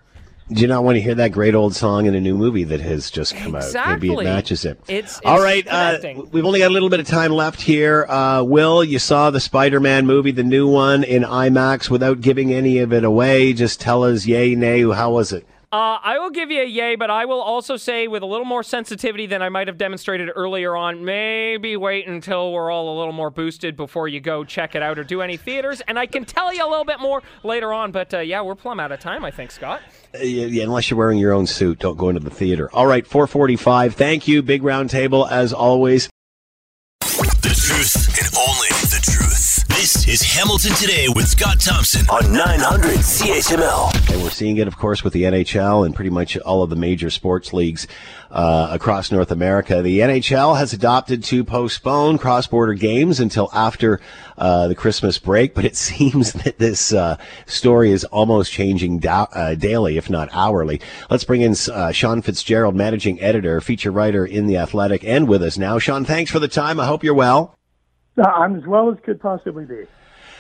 Do you not want to hear that great old song in a new movie that has just come out? Maybe it matches it. It's- all it's right. Uh, we've only got a little bit of time left here. Uh, Will, you saw the Spider-Man movie, the new one in IMAX. Without giving any of it away, just tell us yay, nay. How was it? Uh, I will give you a yay, but I will also say with a little more sensitivity than I might have demonstrated earlier on, maybe wait until we're all a little more boosted before you go check it out or do any theaters. And I can tell you a little bit more later on, but uh, yeah, we're plumb out of time, I think, Scott. Uh, yeah, yeah, unless you're wearing your own suit, don't go into the theater. All right, 445. Thank you, Big Round Table, as always. The truth is Hamilton Today with Scott Thompson on 900 CHML. And we're seeing it, of course, with the NHL and pretty much all of the major sports leagues uh, across North America. The NHL has adopted to postpone cross-border games until after uh, the Christmas break, but it seems that this uh, story is almost changing da- uh, daily, if not hourly. Let's bring in uh, Sean Fitzgerald, managing editor, feature writer in the Athletic, and with us now. Sean, thanks for the time. I hope you're well. Uh, I'm as well as could possibly be.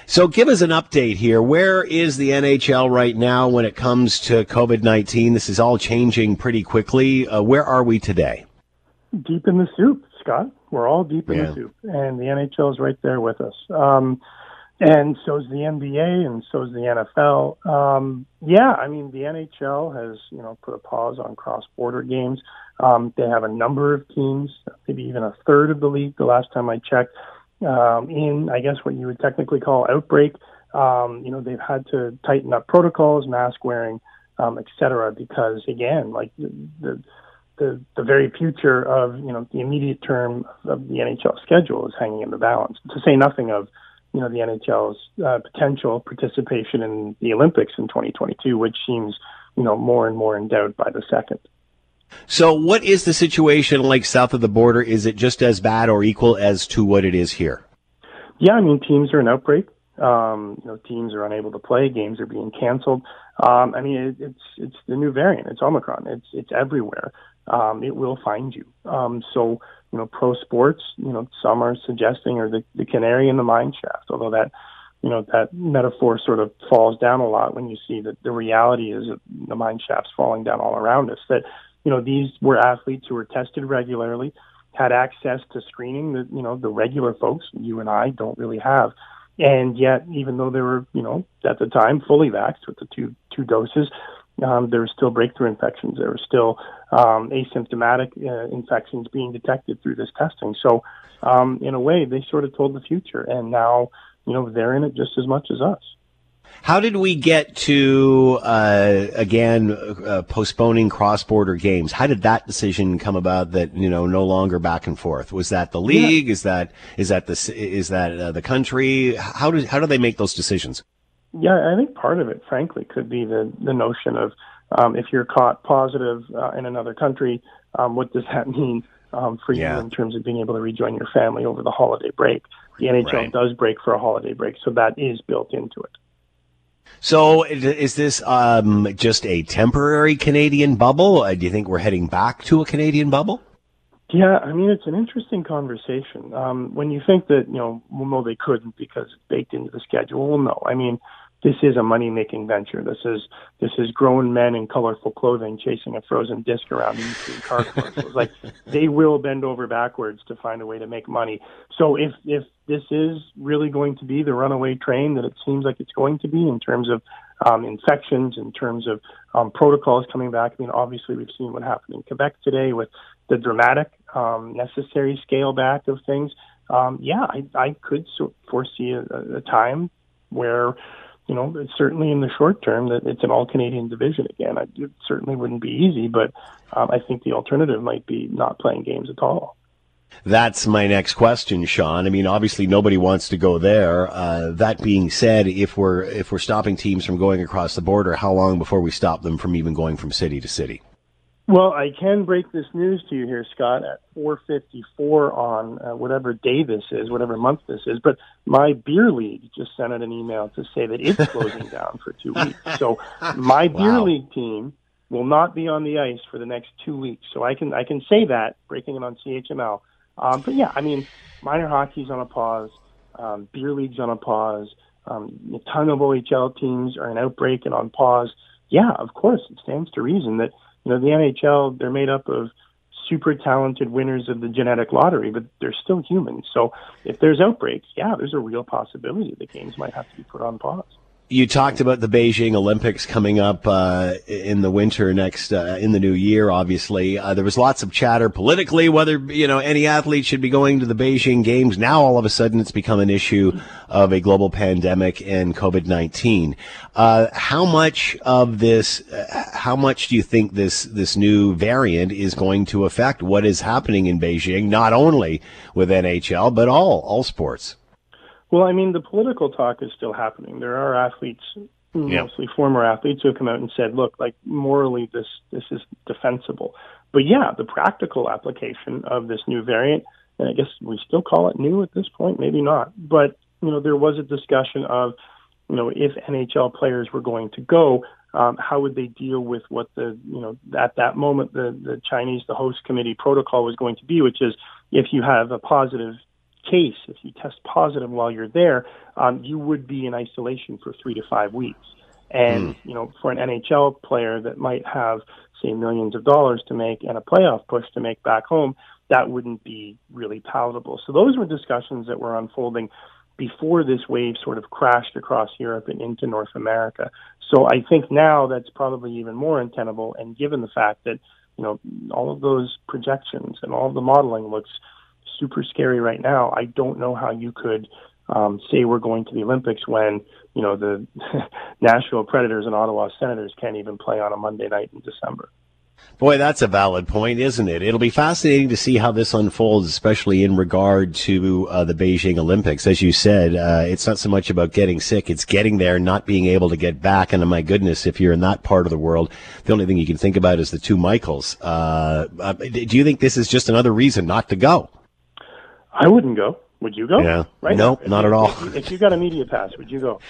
So give us an update here. Where is the NHL right now when it comes to COVID 19? This is all changing pretty quickly. Uh, where are we today? Deep in the soup, Scott. We're all deep in Yeah. the soup, and the NHL is right there with us. Um, and so is the NBA, and so is the NFL. Um, yeah, I mean the NHL has you know put a pause on cross-border games. Um, they have a number of teams, maybe even a third of the league. The last time I checked, um, in I guess what you would technically call outbreak. Um, you know they've had to tighten up protocols, mask wearing, um, et cetera, because again, like the, the the very future of you know the immediate term of the NHL schedule is hanging in the balance. To say nothing of you know the NHL's uh, potential participation in the Olympics in 2022, which seems you know more and more in doubt by the second. So, what is the situation like south of the border? Is it just as bad or equal as to what it is here? Yeah, I mean teams are in outbreak. Um, you know, teams are unable to play. Games are being canceled. Um, I mean, it, it's it's the new variant. It's Omicron. It's it's everywhere. Um, it will find you. Um, so you know, pro sports. You know, some are suggesting or the, the canary in the mine shaft. Although that you know that metaphor sort of falls down a lot when you see that the reality is the mine shaft's falling down all around us. That you know these were athletes who were tested regularly, had access to screening that you know the regular folks, you and I, don't really have. And yet, even though they were, you know, at the time fully vaxxed with the two two doses, um, there were still breakthrough infections. There were still um, asymptomatic uh, infections being detected through this testing. So, um, in a way, they sort of told the future, and now, you know, they're in it just as much as us. How did we get to uh, again uh, postponing cross-border games? How did that decision come about? That you know, no longer back and forth. Was that the league? Is that is that the is that uh, the country? How do how do they make those decisions? Yeah, I think part of it, frankly, could be the the notion of um, if you're caught positive uh, in another country, um, what does that mean um, for Yeah. you in terms of being able to rejoin your family over the holiday break? The NHL Right. does break for a holiday break, so that is built into it. So is this um, just a temporary Canadian bubble? Uh, do you think we're heading back to a Canadian bubble? Yeah, I mean it's an interesting conversation. Um, when you think that you know, well, no, they couldn't because it's baked into the schedule. Well, no, I mean this is a money-making venture. This is this is grown men in colorful clothing chasing a frozen disc around between car commercials. like they will bend over backwards to find a way to make money. So if if this is really going to be the runaway train that it seems like it's going to be in terms of um, infections, in terms of um, protocols coming back. I mean, obviously we've seen what happened in Quebec today with the dramatic, um, necessary scale back of things. Um, yeah, I, I could so foresee a, a time where, you know, certainly in the short term that it's an all Canadian division again. It certainly wouldn't be easy, but um, I think the alternative might be not playing games at all. That's my next question, Sean. I mean, obviously nobody wants to go there. Uh, that being said, if we're if we're stopping teams from going across the border, how long before we stop them from even going from city to city? Well, I can break this news to you here, Scott, at 4:54 on uh, whatever day this is, whatever month this is. But my beer league just sent out an email to say that it's closing down for two weeks. So my beer Wow. league team will not be on the ice for the next two weeks. So I can I can say that breaking it on CHML. Um, but yeah, I mean, minor hockey's on a pause, um, beer league's on a pause. Um, a ton of OHL teams are in outbreak and on pause. Yeah, of course, it stands to reason that you know the NHL they're made up of super talented winners of the genetic lottery, but they're still humans. So if there's outbreaks, yeah, there's a real possibility the games might have to be put on pause. You talked about the Beijing Olympics coming up uh, in the winter next uh, in the new year. Obviously, uh, there was lots of chatter politically whether you know any athlete should be going to the Beijing Games. Now, all of a sudden, it's become an issue of a global pandemic and COVID nineteen. Uh, how much of this? Uh, how much do you think this this new variant is going to affect what is happening in Beijing? Not only with NHL, but all all sports. Well, I mean, the political talk is still happening. There are athletes, Yeah. mostly former athletes, who have come out and said, "Look, like morally, this this is defensible." But yeah, the practical application of this new variant, and I guess we still call it new at this point, maybe not. But you know, there was a discussion of, you know, if NHL players were going to go, um, how would they deal with what the you know at that moment the the Chinese the host committee protocol was going to be, which is if you have a positive case, if you test positive while you're there, um, you would be in isolation for three to five weeks. And you know, for an NHL player that might have say millions of dollars to make and a playoff push to make back home, that wouldn't be really palatable. So those were discussions that were unfolding before this wave sort of crashed across Europe and into North America. So I think now that's probably even more untenable. And given the fact that you know all of those projections and all of the modeling looks super scary right now, I don't know how you could um, say we're going to the Olympics when you know the Nashville Predators and Ottawa Senators can't even play on a Monday night in December. Boy, that's a valid point, isn't it? It'll be fascinating to see how this unfolds, especially in regard to uh, the Beijing Olympics. As you said, uh, it's not so much about getting sick; it's getting there, not being able to get back. And my goodness, if you're in that part of the world, the only thing you can think about is the two Michaels. Uh, uh, do you think this is just another reason not to go? I wouldn't go. Would you go? Yeah. Right? Nope, not at all. If you, if you got a media pass, would you go?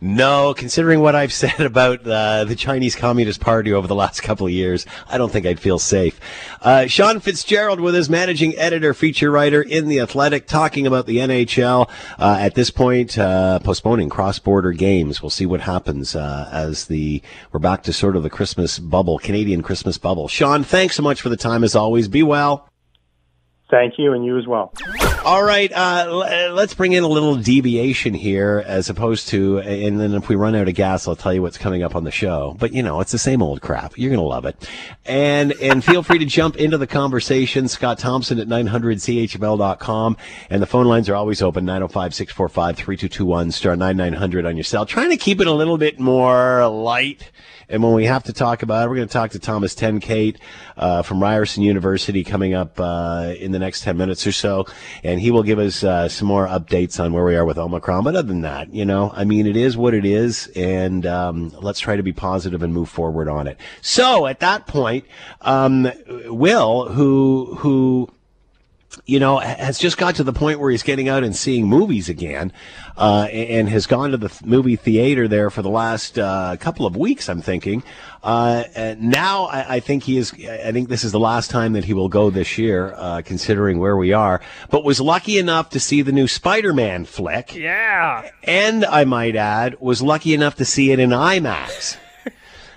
No, considering what I've said about uh, the Chinese Communist Party over the last couple of years, I don't think I'd feel safe. Uh, Sean Fitzgerald with his managing editor, feature writer in The Athletic, talking about the NHL. Uh, at this point, uh, postponing cross-border games. We'll see what happens uh, as the we're back to sort of the Christmas bubble, Canadian Christmas bubble. Sean, thanks so much for the time as always. Be well. Thank you, and you as well. All right, uh, l- let's bring in a little deviation here, as opposed to, and then if we run out of gas, I'll tell you what's coming up on the show. But you know, it's the same old crap. You're gonna love it, and and feel free to jump into the conversation. Scott Thompson at 900chml.com, and the phone lines are always open 905-645-3221 star 9900 on your cell. Trying to keep it a little bit more light. And when we have to talk about it, we're going to talk to Thomas Tenkate uh, from Ryerson University coming up uh, in the next 10 minutes or so. And he will give us uh, some more updates on where we are with Omicron. But other than that, you know, I mean, it is what it is. And um, let's try to be positive and move forward on it. So at that point, um, Will, who, who, you know, has just got to the point where he's getting out and seeing movies again, uh, and has gone to the movie theater there for the last uh, couple of weeks. I'm thinking. Uh, and now I, I think he is. I think this is the last time that he will go this year, uh, considering where we are. But was lucky enough to see the new Spider-Man flick, Yeah. and I might add, was lucky enough to see it in IMAX.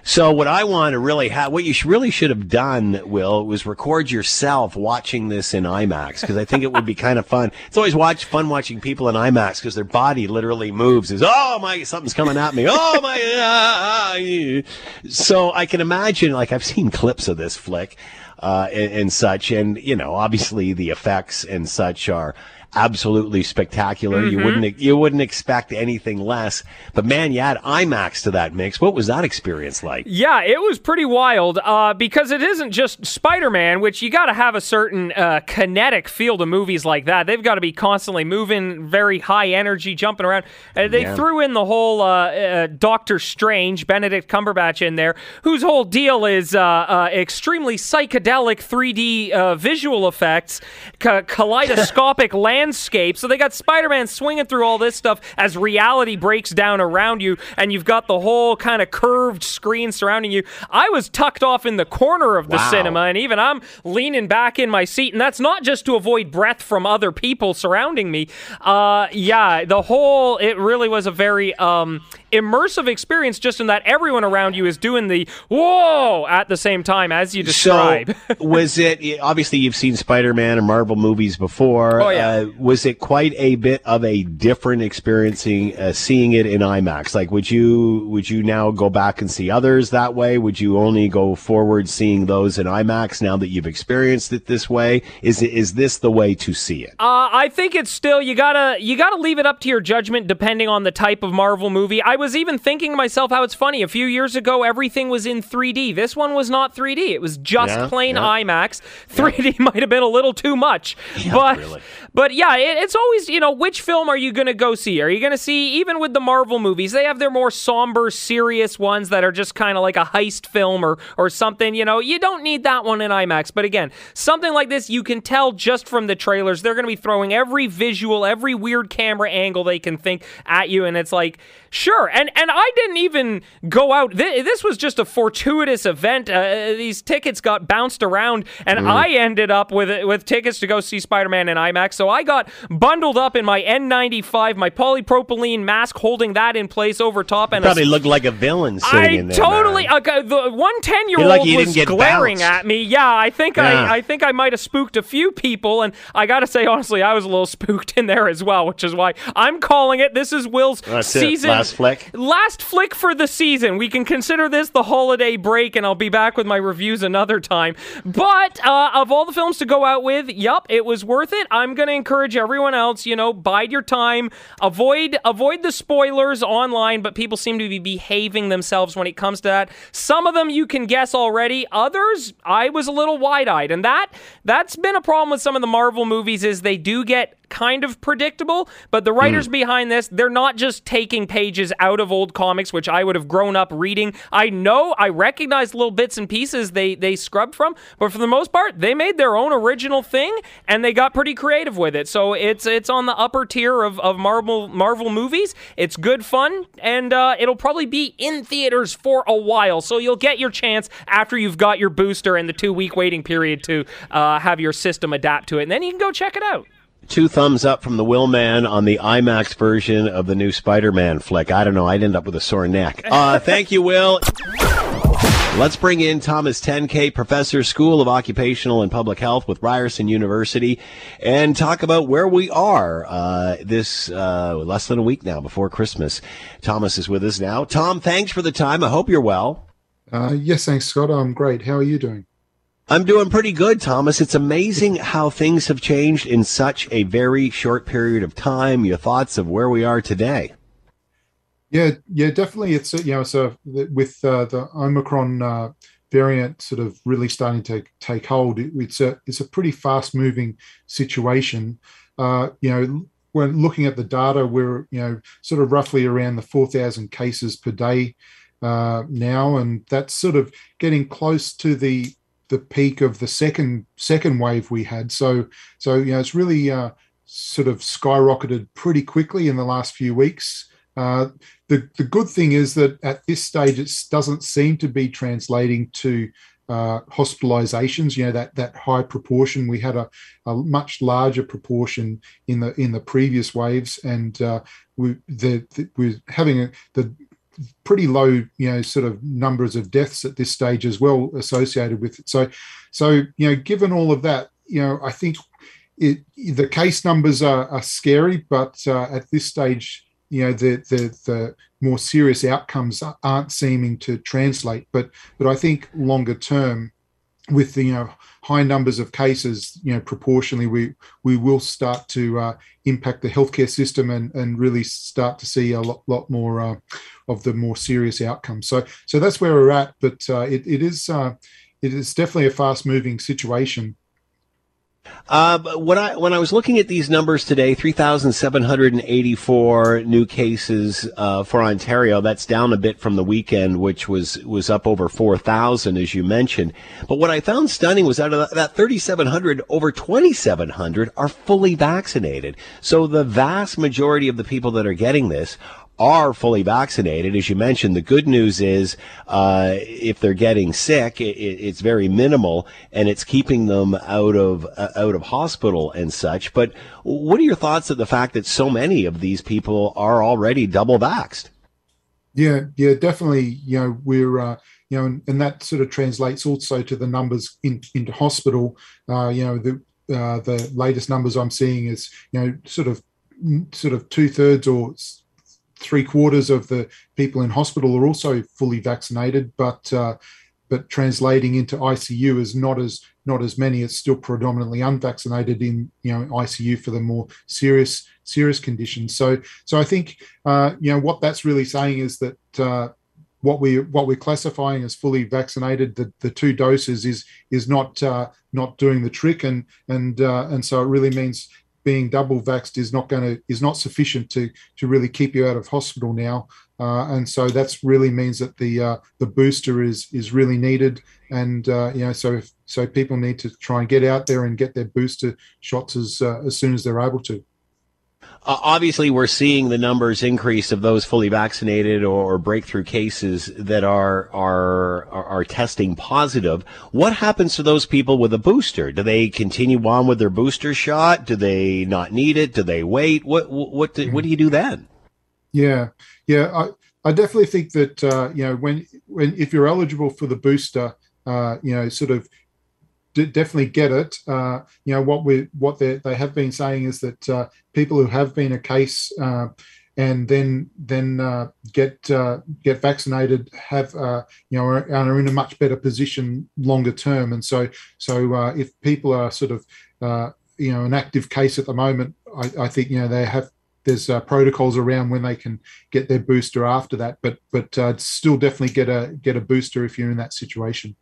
So what I want to really have, what you sh- really should have done, Will, was record yourself watching this in IMAX because I think it would be kind of fun. It's always watch fun watching people in IMAX because their body literally moves. Is oh my, something's coming at me. Oh my. ah." So I can imagine, like I've seen clips of this flick uh, and, and such, and you know, obviously the effects and such are absolutely spectacular. You wouldn't you wouldn't expect anything less. But man, you add IMAX to that mix. What was that experience like? Yeah, it was pretty wild uh, because it isn't just Spider Man, which you got to have a certain uh, kinetic feel to movies like that. They've got to be constantly moving, very high energy, jumping around. Uh, they Yeah. threw in the whole uh, uh, Doctor Strange, Benedict Cumberbatch in there, whose whole deal is uh, uh, extremely psychedelic 3D uh, visual effects, ca- kaleidoscopic landscape. So they got Spider Man swinging through all this stuff as reality breaks down around you, and you've got the whole kind of curved screen surrounding you. I was tucked off in the corner of the Wow. cinema, and even I'm leaning back in my seat, and that's not just to avoid breath from other people surrounding me. Uh, yeah, the whole it really was a very um, immersive experience, just in that everyone around you is doing the whoa at the same time as you describe. So was it obviously you've seen Spider-Man or Marvel movies before? Oh, yeah. Uh, was it quite a bit of a different experiencing uh, seeing it in IMAX? Like, would you would you now go back and see others that way? Would you only go forward seeing those in IMAX now that you've experienced it this way? Is it is this the way to see it? Uh, I think it's still you gotta you gotta leave it up to your judgment depending on the type of Marvel movie. I was even thinking to myself how it's funny. A few years ago, everything was in 3D. This one was not 3D. It was just Yeah, plain yeah. IMAX. 3D might have been a little too much, but really. but yeah, it, it's always you know which film are you going to go see? Are you going to see even with the Marvel movies? They have their more somber, serious ones that are just kind of like a heist film or or something. You know, you don't need that one in IMAX. But again, something like this, you can tell just from the trailers. They're going to be throwing every visual, every weird camera angle they can think at you, and it's like sure. And and I didn't even go out. Th- this was just a fortuitous event. Uh, these tickets got bounced around, and I ended up with with tickets to go see Spider Man in IMAX. So I got bundled up in my N95, my polypropylene mask, holding that in place over top, and a Probably looked like a villain sitting I in there. totally. Uh, the one ten year old was glaring bounced. at me. Yeah, I think Yeah. I, I think I might have spooked a few people, and I got to say honestly, I was a little spooked in there as well, which is why I'm calling it. This is Will's That's season Last flick. Last flick for the season. We can consider this the holiday break, and I'll be back with my reviews another time. But uh, of all the films to go out with, yup, it was worth it. I'm going to encourage everyone else, you know, bide your time, avoid avoid the spoilers online. But people seem to be behaving themselves when it comes to that. Some of them you can guess already. Others, I was a little wide eyed, and that that's been a problem with some of the Marvel movies is they do get kind of predictable, but the writers behind this, they're not just taking pages out of old comics, which I would have grown up reading. I know I recognize little bits and pieces they they scrubbed from, but for the most part, they made their own original thing and they got pretty creative with it. So it's it's on the upper tier of, of Marvel Marvel movies. It's good fun, and uh, it'll probably be in theaters for a while. So you'll get your chance after you've got your booster and the two week waiting period to uh, have your system adapt to it, and then you can go check it out. Two thumbs up from the Will Man on the IMAX version of the new Spider-Man flick. I don't know. I'd end up with a sore neck. Uh, thank you, Will. Let's bring in Thomas Tenkate, Professor, School of Occupational and Public Health with Ryerson University, and talk about where we are uh, this uh, less than a week now before Christmas. Thomas is with us now. Tom, thanks for the time. I hope you're well. Uh, yes, thanks, Scott. I'm great. How are you doing? I'm doing pretty good, Thomas. It's amazing how things have changed in such a very short period of time. Your thoughts of where we are today? Yeah, yeah, definitely. It's you know, so with uh, the Omicron uh, variant sort of really starting to take hold, it, it's a it's a pretty fast moving situation. Uh, you know, when looking at the data, we're you know sort of roughly around the four thousand cases per day uh, now, and that's sort of getting close to the the peak of the second second wave we had. So so you know, it's really uh, sort of skyrocketed pretty quickly in the last few weeks. Uh, the, the good thing is that at this stage, it doesn't seem to be translating to uh, hospitalizations. You know that that high proportion. We had a, a much larger proportion in the in the previous waves, and uh, we the, the we're having a, the pretty low, you know, sort of numbers of deaths at this stage as well associated with it. So, so you know, given all of that, you know, I think it the case numbers are, are scary, but uh, at this stage, you know, the the the more serious outcomes aren't seeming to translate. But but I think longer term, with the you know high numbers of cases, you know, proportionally, we we will start to uh, impact the healthcare system and and really start to see a lot lot more uh, of the more serious outcomes. So so that's where we're at. But uh, it it is uh, it is definitely a fast moving situation. Uh, when I when I was looking at these numbers today, three thousand seven hundred and eighty four new cases uh, for Ontario. That's down a bit from the weekend, which was was up over four thousand, as you mentioned. But what I found stunning was out of that thirty seven hundred, over twenty seven hundred are fully vaccinated. So the vast majority of the people that are getting this are fully vaccinated. As you mentioned, the good news is uh, if they're getting sick, it, it's very minimal, and it's keeping them out of uh, out of hospital and such. But what are your thoughts of the fact that so many of these people are already double vaxxed? Yeah, yeah, definitely. You know, we're uh, you know, and, and that sort of translates also to the numbers in, into hospital. Uh, you know, the uh, the latest numbers I'm seeing is you know sort of sort of two thirds or three quarters of the people in hospital are also fully vaccinated, but uh, but translating into ICU is not as not as many. It's still predominantly unvaccinated in you know ICU for the more serious serious conditions. So so I think uh, you know what that's really saying is that uh, what we what we're classifying as fully vaccinated, the, the two doses is is not uh, not doing the trick, and and uh, and so it really means being double vaxxed is not going to is not sufficient to to really keep you out of hospital now. Uh, and so that's really means that the uh, the booster is is really needed, and uh, you know so if, so people need to try and get out there and get their booster shots as uh, as soon as they're able to. Uh, obviously, we're seeing the numbers increase of those fully vaccinated or, breakthrough cases that are, are are are testing positive. What happens to those people with a booster? Do they continue on with their booster shot? Do they not need it? Do they wait? What what do, what do you do then? Yeah, yeah, I, I definitely think that uh, you know when when if you're eligible for the booster, uh, you know, sort of definitely get it. Uh, you know what we what they they have been saying is that uh, people who have been a case uh, and then then uh, get uh, get vaccinated have uh, you know are, are, in a much better position longer term. And so so if people are sort of you know an active case at the moment, I, I think you know they have there's uh, protocols around when they can get their booster after that, but but uh, still definitely get a get a booster if you're in that situation.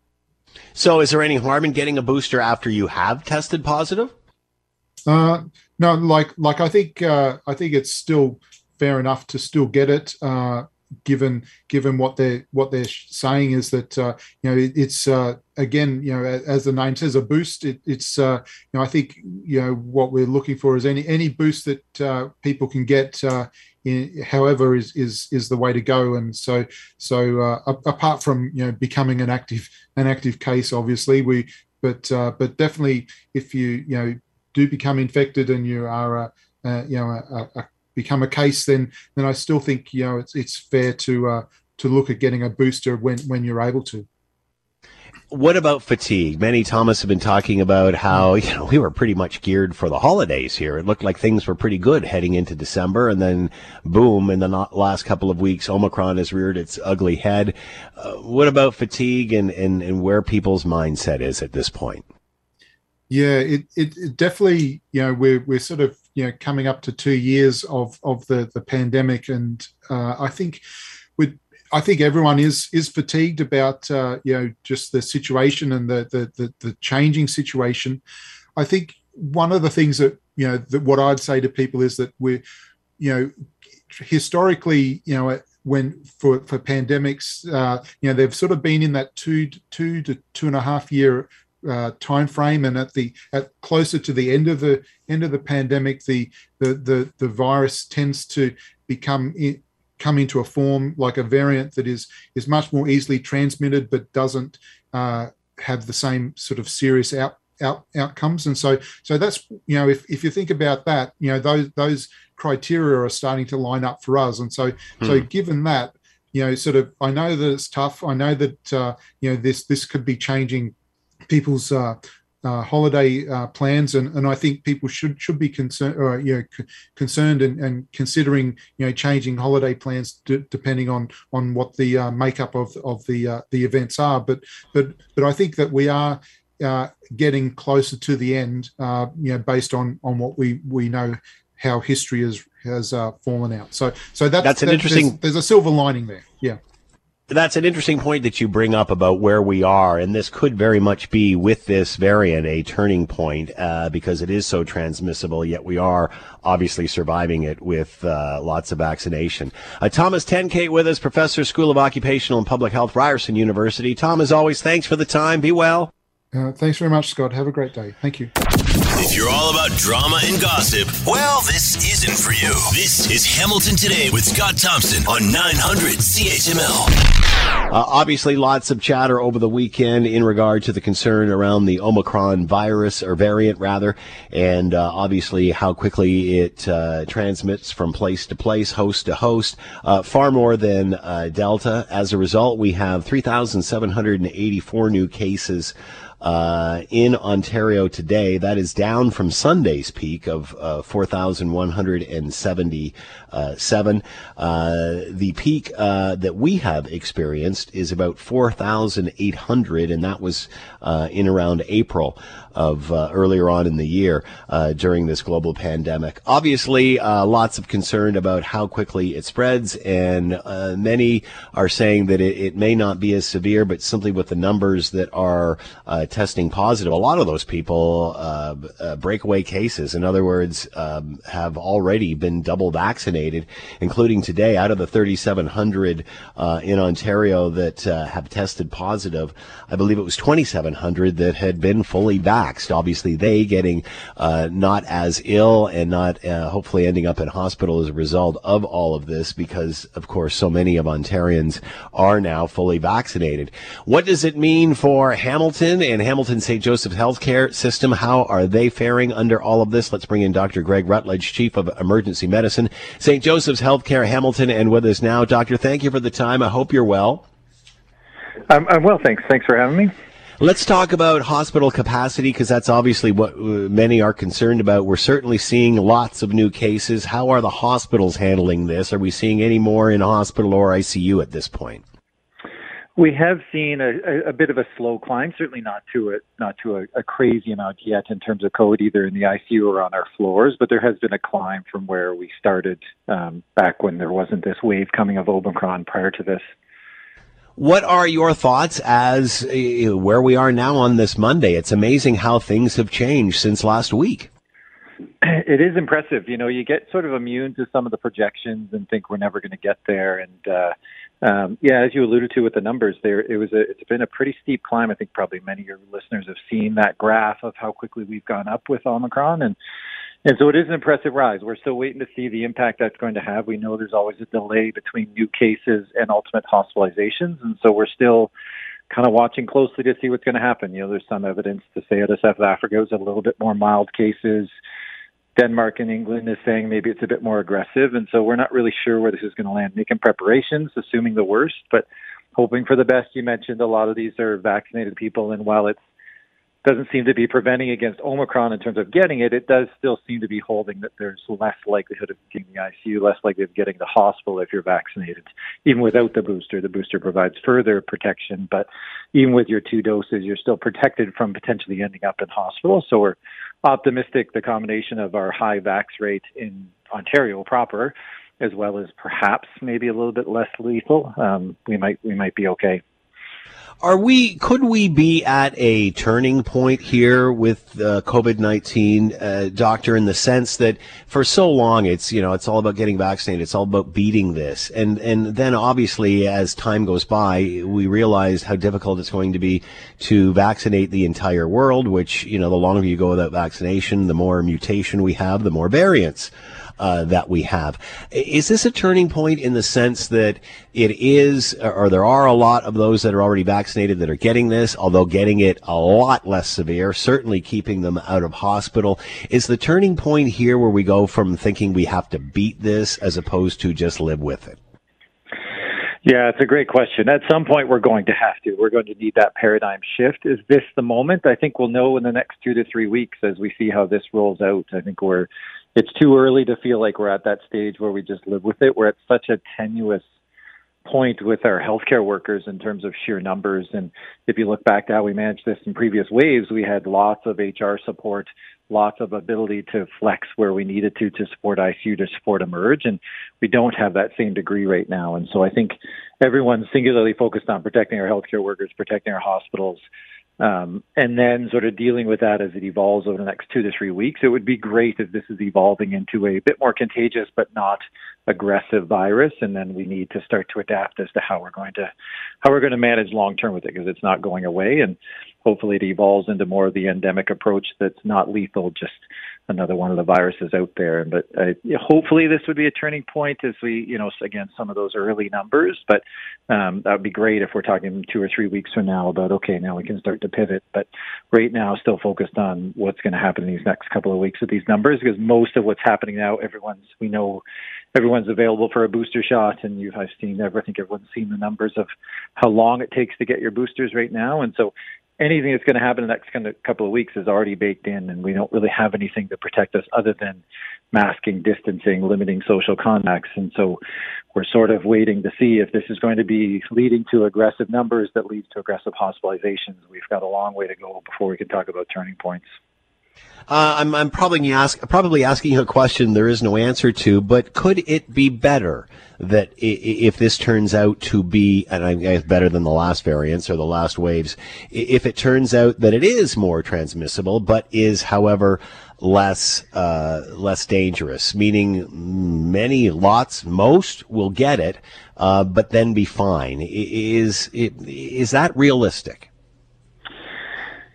So, is there any harm in getting a booster after you have tested positive? Uh, no, like like I think uh, I think it's still fair enough to still get it. Uh, given given what they're what they're saying is that uh, you know it, it's uh, again you know as the name says a boost it, it's uh, you know I think you know what we're looking for is any any boost that uh, people can get uh, however is is is the way to go and so so uh, apart from you know becoming an active an active case obviously we but but definitely if you you know do become infected and you are a, you know a, a become a case, then then I still think you know it's it's fair to uh, to look at getting a booster when when you're able to. What about fatigue? Many Thomas have been talking about how you know we were pretty much geared for the holidays here. It looked like things were pretty good heading into December, and then boom! In the last couple of weeks, Omicron has reared its ugly head. Uh, what about fatigue and, and and where people's mindset is at this point? Yeah, it, it, it definitely you know we're we're sort of you know coming up to two years of of the the pandemic, and uh, I think I think everyone is is fatigued about uh, you know just the situation and the, the the the changing situation. I think one of the things that you know that what I'd say to people is that we're you know historically you know when for for pandemics uh, you know they've sort of been in that two two to two and a half year uh, time frame and at the at closer to the end of the end of the pandemic the the the, the virus tends to become come into a form like a variant that is is much more easily transmitted but doesn't uh, have the same sort of serious out, out outcomes. And so so that's you know if, if you think about that you know those those criteria are starting to line up for us. And so hmm. so given that you know sort of i know that it's tough. I know that uh, you know this this could be changing people's uh, uh, holiday uh, plans, and, and I think people should should be concerned, or, you know, c- concerned and, and considering you know changing holiday plans d- depending on on what the uh, makeup of of the uh, the events are. But but but I think that we are uh, getting closer to the end, uh, you know, based on on what we we know how history has has fallen out. So so that's, that's an that, interesting. There's, there's a silver lining there. Yeah that's an interesting point that you bring up about where we are, and this could very much be with this variant a turning point uh, because it is so transmissible. Yet we are obviously surviving it with uh, lots of vaccination. Uh, Thomas Tenkate with us, professor, School of Occupational and Public Health, Ryerson University. Tom, as always, thanks for the time. Be well. Uh, thanks very much, Scott. Have a great day. Thank you. If you're all about drama and gossip, well, this isn't for you. This is Hamilton Today with Scott Thompson on 900 CHML. Uh, obviously, lots of chatter over the weekend in regard to the concern around the Omicron virus or variant, rather, and uh, obviously how quickly it uh, transmits from place to place, host to host, uh, far more than uh, Delta. As a result, we have 3,784 new cases uh, in Ontario today. That is down from Sunday's peak of uh, 4,177. Uh, the peak uh, that we have experienced is about 4,800, and that was uh, in around April of uh, earlier on in the year uh, during this global pandemic. Obviously, uh, lots of concern about how quickly it spreads, and uh, many are saying that it, it, may not be as severe, but simply with the numbers that are uh, testing positive, a lot of those people uh, breakaway cases. In other words, um, have already been double vaccinated, including today out of the 3,700 in Ontario that have tested positive. I believe it was 2,700 that had been fully vaccinated waxed. Obviously, they getting uh, not as ill and not uh, hopefully ending up in hospital as a result of all of this because, of course, so many of Ontarians are now fully vaccinated. What does it mean for Hamilton and Hamilton St. Joseph's healthcare system? How are they faring under all of this? Let's bring in Dr. Greg Rutledge, Chief of Emergency Medicine, St. Joseph's Healthcare Hamilton, and with us now. Doctor, thank you for the time. I hope you're well. I'm, I'm well, thanks. Thanks for having me. Let's talk about hospital capacity because that's obviously what uh, many are concerned about. We're certainly seeing lots of new cases. How are the hospitals handling this? Are we seeing any more in hospital or ICU at this point? We have seen a, a, bit of a slow climb, certainly not to a not to a, a, crazy amount yet in terms of code, either in the ICU or on our floors. But there has been a climb from where we started um, back when there wasn't this wave coming of Omicron prior to this. What are your thoughts as uh, where we are now on this Monday? It's amazing how things have changed since last week. It is impressive. You know, you get sort of immune to some of the projections and think we're never going to get there. And uh, um, yeah, as you alluded to with the numbers, there it was a it's been a pretty steep climb. I think probably many of your listeners have seen that graph of how quickly we've gone up with Omicron, and and so it is an impressive rise. We're still waiting to see the impact that's going to have. We know there's always a delay between new cases and ultimate hospitalizations, and so we're still kind of watching closely to see what's going to happen. You know, there's some evidence to say of South Africa was a little bit more mild cases. Denmark and England is saying maybe it's a bit more aggressive, and so we're not really sure where this is going to land. Making preparations, assuming the worst, but hoping for the best. You mentioned a lot of these are vaccinated people, and while it's doesn't seem to be preventing against Omicron in terms of getting it. It does still seem to be holding that there's less likelihood of getting the ICU, less likelihood of getting the hospital if you're vaccinated. Even without the booster, the booster provides further protection, but even with your two doses, you're still protected from potentially ending up in hospital. So we're optimistic the combination of our high vax rate in Ontario proper, as well as perhaps maybe a little bit less lethal, um, we might we might be okay. Are we? Could we be at a turning point here with uh, COVID nineteen, uh, doctor? In the sense that for so long, it's you know it's all about getting vaccinated. It's all about beating this, and and then obviously as time goes by, we realize how difficult it's going to be to vaccinate the entire world. Which you know, the longer you go without vaccination, the more mutation we have, the more variants uh, that we have. Is this a turning point in the sense that it is, or there are a lot of those that are already vaccinated that are getting this, although getting it a lot less severe, certainly keeping them out of hospital? Is the turning point here where we go from thinking we have to beat this as opposed to just live with it? Yeah, it's a great question. At some point, we're going to have to. We're going to need that paradigm shift. Is this the moment? I think we'll know in the next two to three weeks as we see how this rolls out. I think we're it's too early to feel like we're at that stage where we just live with it. We're at such a tenuous point with our healthcare workers in terms of sheer numbers. And if you look back to how we managed this in previous waves, we had lots of HR support, lots of ability to flex where we needed to to support ICU, to support emerge. And we don't have that same degree right now. And so I think everyone's singularly focused on protecting our healthcare workers, protecting our hospitals, um, and then sort of dealing with that as it evolves over the next two to three weeks. It would be great if this is evolving into a bit more contagious but not aggressive virus, and then we need to start to adapt as to how we're going to how we're going to manage long term with it because it's not going away, and hopefully it evolves into more of the endemic approach that's not lethal, just another one of the viruses out there. And but uh, hopefully, this would be a turning point as we, you know, again, some of those early numbers. But um, that would be great if we're talking two or three weeks from now about okay, now we can start to pivot. But right now, still focused on what's going to happen in these next couple of weeks with these numbers because most of what's happening now, everyone's we know everyone's available for a booster shot, and you have seen. I think everyone's seen the numbers of how long it takes to get your boosters right now, and so anything that's going to happen in the next kind of couple of weeks is already baked in, and we don't really have anything to protect us other than masking, distancing, limiting social contacts. And so we're sort of waiting to see if this is going to be leading to aggressive numbers that leads to aggressive hospitalizations. We've got a long way to go before we can talk about turning points. Uh, I'm, I'm probably ask, probably asking a question there is no answer to, but could it be better that if this turns out to be, and I guess better than the last variants or the last waves, if it turns out that it is more transmissible, but is, however, less uh, less dangerous, meaning many, lots, most will get it, uh, but then be fine. Is is that realistic?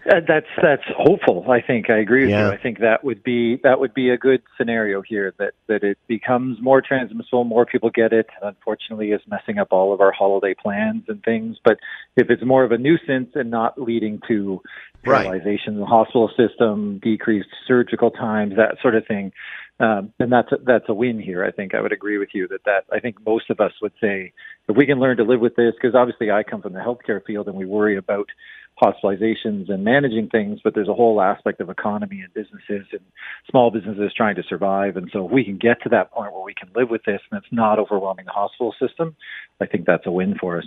Uh, that's that's hopeful. I think I agree with yeah. you. I think that would be that would be a good scenario here. That that it becomes more transmissible, more people get it. And unfortunately, is messing up all of our holiday plans and things. But if it's more of a nuisance and not leading to paralyzation right. in the hospital system, decreased surgical times, that sort of thing, um, then that's a, that's a win here. I think I would agree with you that that I think most of us would say if we can learn to live with this, because obviously I come from the healthcare field and we worry about hospitalizations and managing things, but there's a whole aspect of economy and businesses and small businesses trying to survive. And so if we can get to that point where we can live with this and it's not overwhelming the hospital system, I think that's a win for us.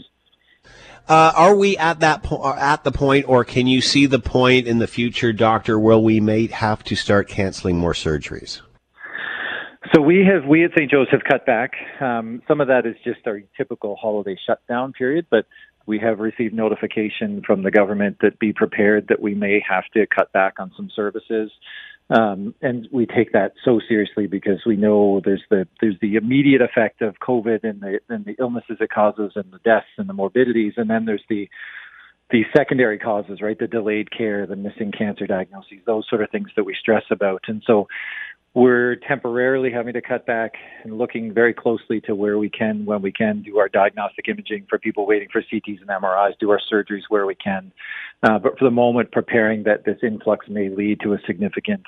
Uh, are we at that po- uh, at the point, or can you see the point in the future, Doctor, where we may have to start canceling more surgeries? So we have we at St. Joe's have cut back. Um, some of that is just our typical holiday shutdown period, but we have received notification from the government that be prepared that we may have to cut back on some services. Um, and we take that so seriously because we know there's the there's the immediate effect of COVID and the and the illnesses it causes and the deaths and the morbidities, and then there's the the secondary causes, right? The delayed care, the missing cancer diagnoses, those sort of things that we stress about. And so we're temporarily having to cut back and looking very closely to where we can, when we can, do our diagnostic imaging for people waiting for CTs and MRIs, do our surgeries where we can. Uh, but for the moment, preparing that this influx may lead to a significant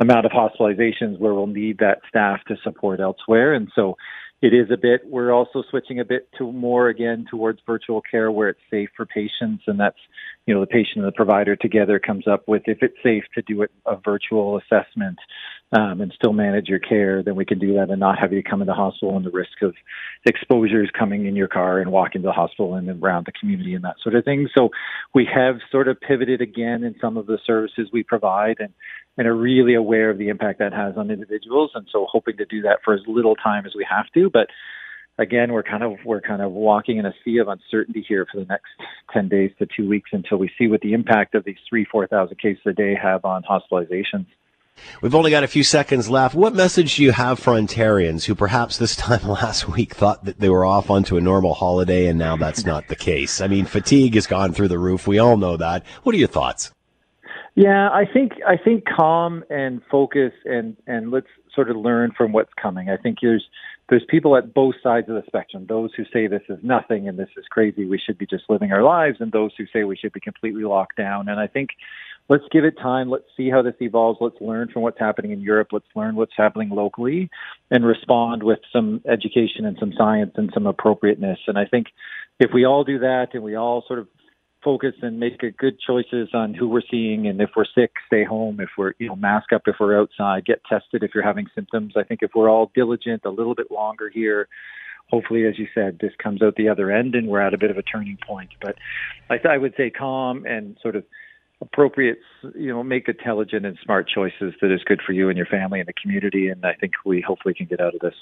amount of hospitalizations where we'll need that staff to support elsewhere. And so it is a bit, we're also switching a bit to more again towards virtual care where it's safe for patients. And that's, you know, the patient and the provider together comes up with if it's safe to do it, a virtual assessment um, and still manage your care, then we can do that and not have you come into the hospital and the risk of exposures coming in your car and walking to the hospital and around the community and that sort of thing. So we have sort of pivoted again in some of the services we provide and and are really aware of the impact that has on individuals. And so hoping to do that for as little time as we have to. But again, we're kind of we're kind of walking in a sea of uncertainty here for the next ten days to two weeks until we see what the impact of these three four thousand cases a day have on hospitalizations. We've only got a few seconds left. What message do you have for Ontarians who perhaps this time last week thought that they were off onto a normal holiday and now that's not the case? I mean, fatigue has gone through the roof. We all know that. What are your thoughts? Yeah, I think I think calm and focus and and let's sort of learn from what's coming. I think there's there's people at both sides of the spectrum. Those who say this is nothing and this is crazy, we should be just living our lives, and those who say we should be completely locked down. And I think let's give it time. Let's see how this evolves. Let's learn from what's happening in Europe. Let's learn what's happening locally and respond with some education and some science and some appropriateness. And I think if we all do that and we all sort of focus and make good choices on who we're seeing and if we're sick stay home if we're you know mask up if we're outside get tested if you're having symptoms i think if we're all diligent a little bit longer here hopefully as you said this comes out the other end and we're at a bit of a turning point but i, I would say calm and sort of appropriate, you know, make intelligent and smart choices that is good for you and your family and the community. And I think we hopefully can get out of this.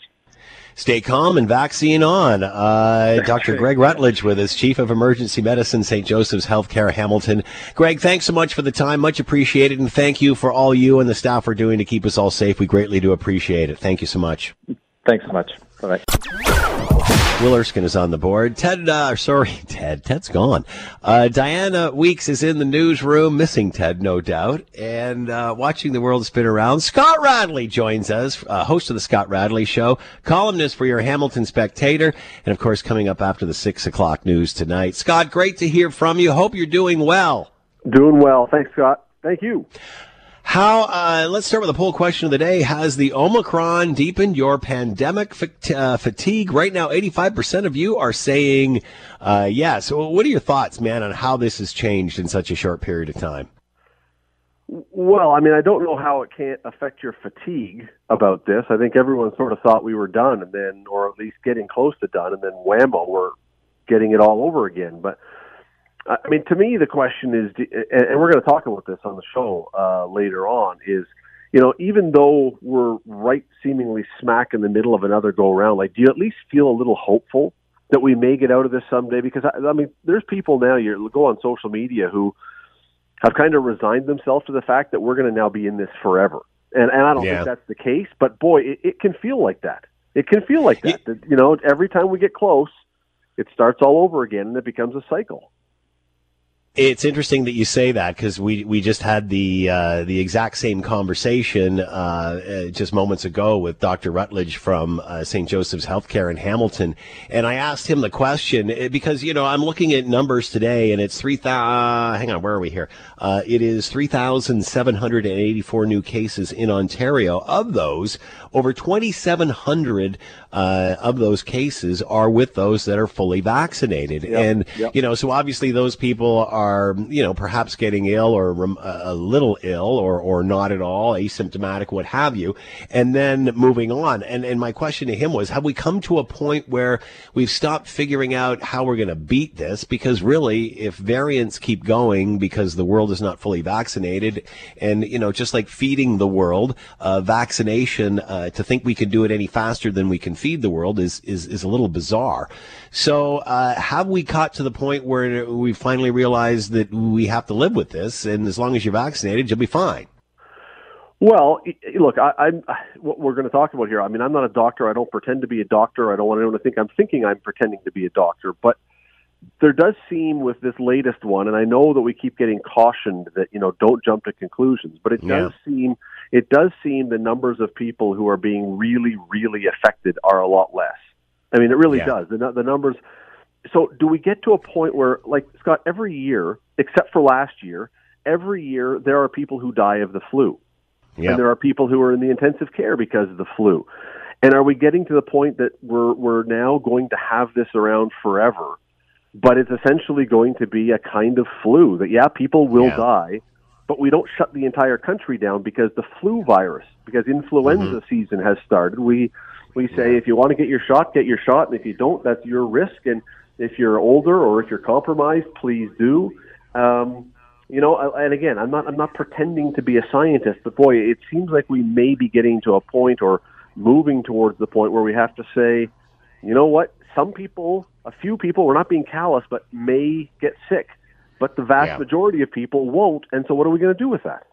Stay calm and vaccine on. Uh, Dr. Greg Rutledge with us, Chief of Emergency Medicine, St. Joseph's Healthcare Hamilton. Greg, thanks so much for the time. Much appreciated. And thank you for all you and the staff are doing to keep us all safe. We greatly do appreciate it. Thank you so much. Thanks so much. Bye bye. Will Erskine is on the board. Ted, uh, sorry, Ted. Ted's gone. Uh, Diana Weeks is in the newsroom, missing Ted, no doubt, and uh, watching the world spin around. Scott Radley joins us, uh, host of the Scott Radley Show, columnist for your Hamilton Spectator, and of course, coming up after the six o'clock news tonight. Scott, great to hear from you. Hope you're doing well. Doing well. Thanks, Scott. Thank you. How? Uh, let's start with the poll question of the day. Has the Omicron deepened your pandemic fa- uh, fatigue? Right now, eighty-five percent of you are saying uh, yes. So what are your thoughts, man, on how this has changed in such a short period of time? Well, I mean, I don't know how it can't affect your fatigue about this. I think everyone sort of thought we were done, and then, or at least getting close to done, and then whammo, we're getting it all over again. But I mean, to me, the question is, and we're going to talk about this on the show uh, later on, is you know, even though we're right seemingly smack in the middle of another go around, like, do you at least feel a little hopeful that we may get out of this someday? Because I, I mean, there's people now you go on social media who have kind of resigned themselves to the fact that we're going to now be in this forever, and and I don't Yeah. think that's the case. But boy, it, it can feel like that. It can feel like that. that. You know, every time we get close, it starts all over again, and it becomes a cycle. It's interesting that you say that because we, we just had the uh, the exact same conversation uh, uh, just moments ago with Dr. Rutledge from uh, St. Joseph's Healthcare in Hamilton, and I asked him the question eh, because you know I'm looking at numbers today and it's three thousand. hang on, where are we here? Uh, it is three thousand seven hundred and eighty four new cases in Ontario. Of those, over twenty seven hundred uh, of those cases are with those that are fully vaccinated, Yep, and yep. you know, so obviously those people are, you know, perhaps getting ill or rem- a little ill or, or not at all, asymptomatic, what have you, and then moving on. And, and my question to him was, have we come to a point where we've stopped figuring out how we're going to beat this? Because really, if variants keep going because the world is not fully vaccinated and, you know, just like feeding the world, uh, vaccination, uh, to think we can do it any faster than we can feed the world is, is, is a little bizarre. So, uh, have we caught to the point where we finally realize that we have to live with this, and as long as you're vaccinated, you'll be fine? Well, look, I, I'm what we're going to talk about here. I mean, I'm not a doctor. I don't pretend to be a doctor. I don't want anyone to think I'm thinking I'm pretending to be a doctor. But there does seem with this latest one, and I know that we keep getting cautioned that you know don't jump to conclusions, but it does seem it does seem the numbers of people who are being really really affected are a lot less. I mean, it really Yeah. does. The the numbers. So, do we get to a point where, like Scott, every year except for last year, every year there are people who die of the flu, Yeah. and there are people who are in the intensive care because of the flu. And are we getting to the point that we're we're now going to have this around forever? But it's essentially going to be a kind of flu that yeah, people will die, but we don't shut the entire country down because the flu virus, because influenza season has started. We we say if you want to get your shot, get your shot, and if you don't, that's your risk. And if you're older or if you're compromised, please do. Um, you know, and again, I'm not I'm not pretending to be a scientist, but boy, it seems like we may be getting to a point or moving towards the point where we have to say, you know what? Some people, a few people, we're not being callous, but may get sick, but the vast Yeah. majority of people won't. And so, what are we going to do with that?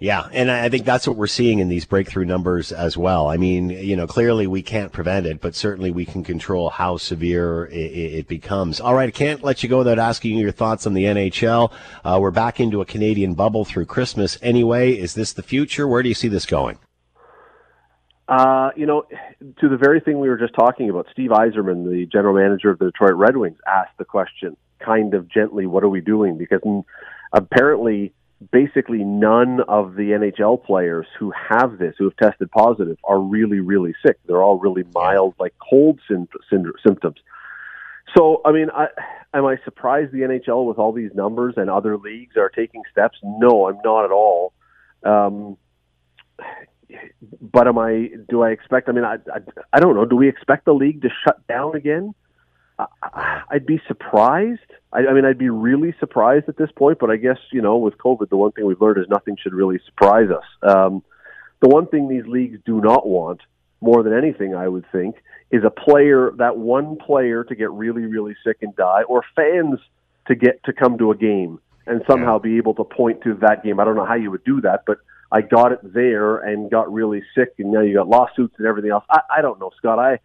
Yeah, and I think that's what we're seeing in these breakthrough numbers as well. I mean, you know, clearly we can't prevent it, but certainly we can control how severe it, it becomes. All right, I can't let you go without asking you your thoughts on the NHL. Uh, we're back into a Canadian bubble through Christmas anyway. Is this the future? Where do you see this going? Uh, you know, to the very thing we were just talking about, Steve Yzerman, the general manager of the Detroit Red Wings, asked the question kind of gently, what are we doing? Because apparently, basically none of the NHL players who have this, who have tested positive, are really, really sick. They're all really mild, like cold symptoms. So, I mean, I, am I surprised the NHL with all these numbers and other leagues are taking steps? No, I'm not at all. Um, but am I? Do I expect? I mean, I, I, I don't know. Do we expect the league to shut down again? I, I'd be surprised. I, I mean, I'd be really surprised at this point. But I guess you know, with COVID, the one thing we've learned is nothing should really surprise us. Um, the one thing these leagues do not want, more than anything, I would think, is a player, that one player, to get really, really sick and die, or fans to get to come to a game and somehow be able to point to that game. I don't know how you would do that, but I got it there and got really sick, and now you got lawsuits and everything else. I, I don't know, Scott. I,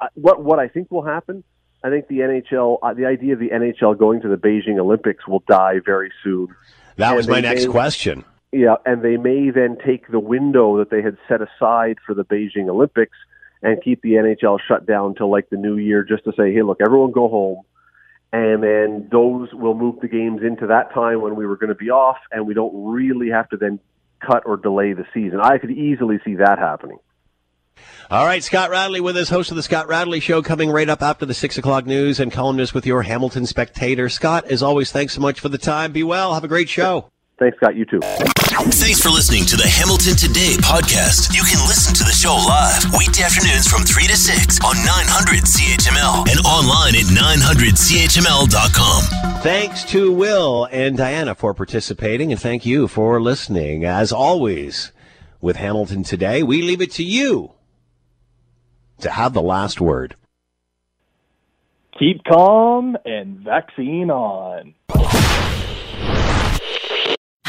I what what I think will happen. I think the NHL, uh, the idea of the NHL going to the Beijing Olympics will die very soon. That And was my next may- question. Yeah, and they may then take the window that they had set aside for the Beijing Olympics and keep the NHL shut down till like the new year, just to say, hey, look, everyone go home, and then those will move the games into that time when we were going to be off, and we don't really have to then cut or delay the season. I could easily see that happening. All right, Scott Radley with us, host of the Scott Radley Show, coming right up after the six o'clock news and columnist with your Hamilton Spectator. Scott, as always, thanks so much for the time. Be well. Have a great show. Thanks, Scott. You too. Thanks for listening to the Hamilton Today podcast. You can listen to the show live weekday afternoons from 3 to 6 on 900 CHML and online at 900CHML.com. Thanks to Will and Diana for participating, and thank you for listening. As always, with Hamilton Today, we leave it to you to have the last word. Keep calm and vaccine on.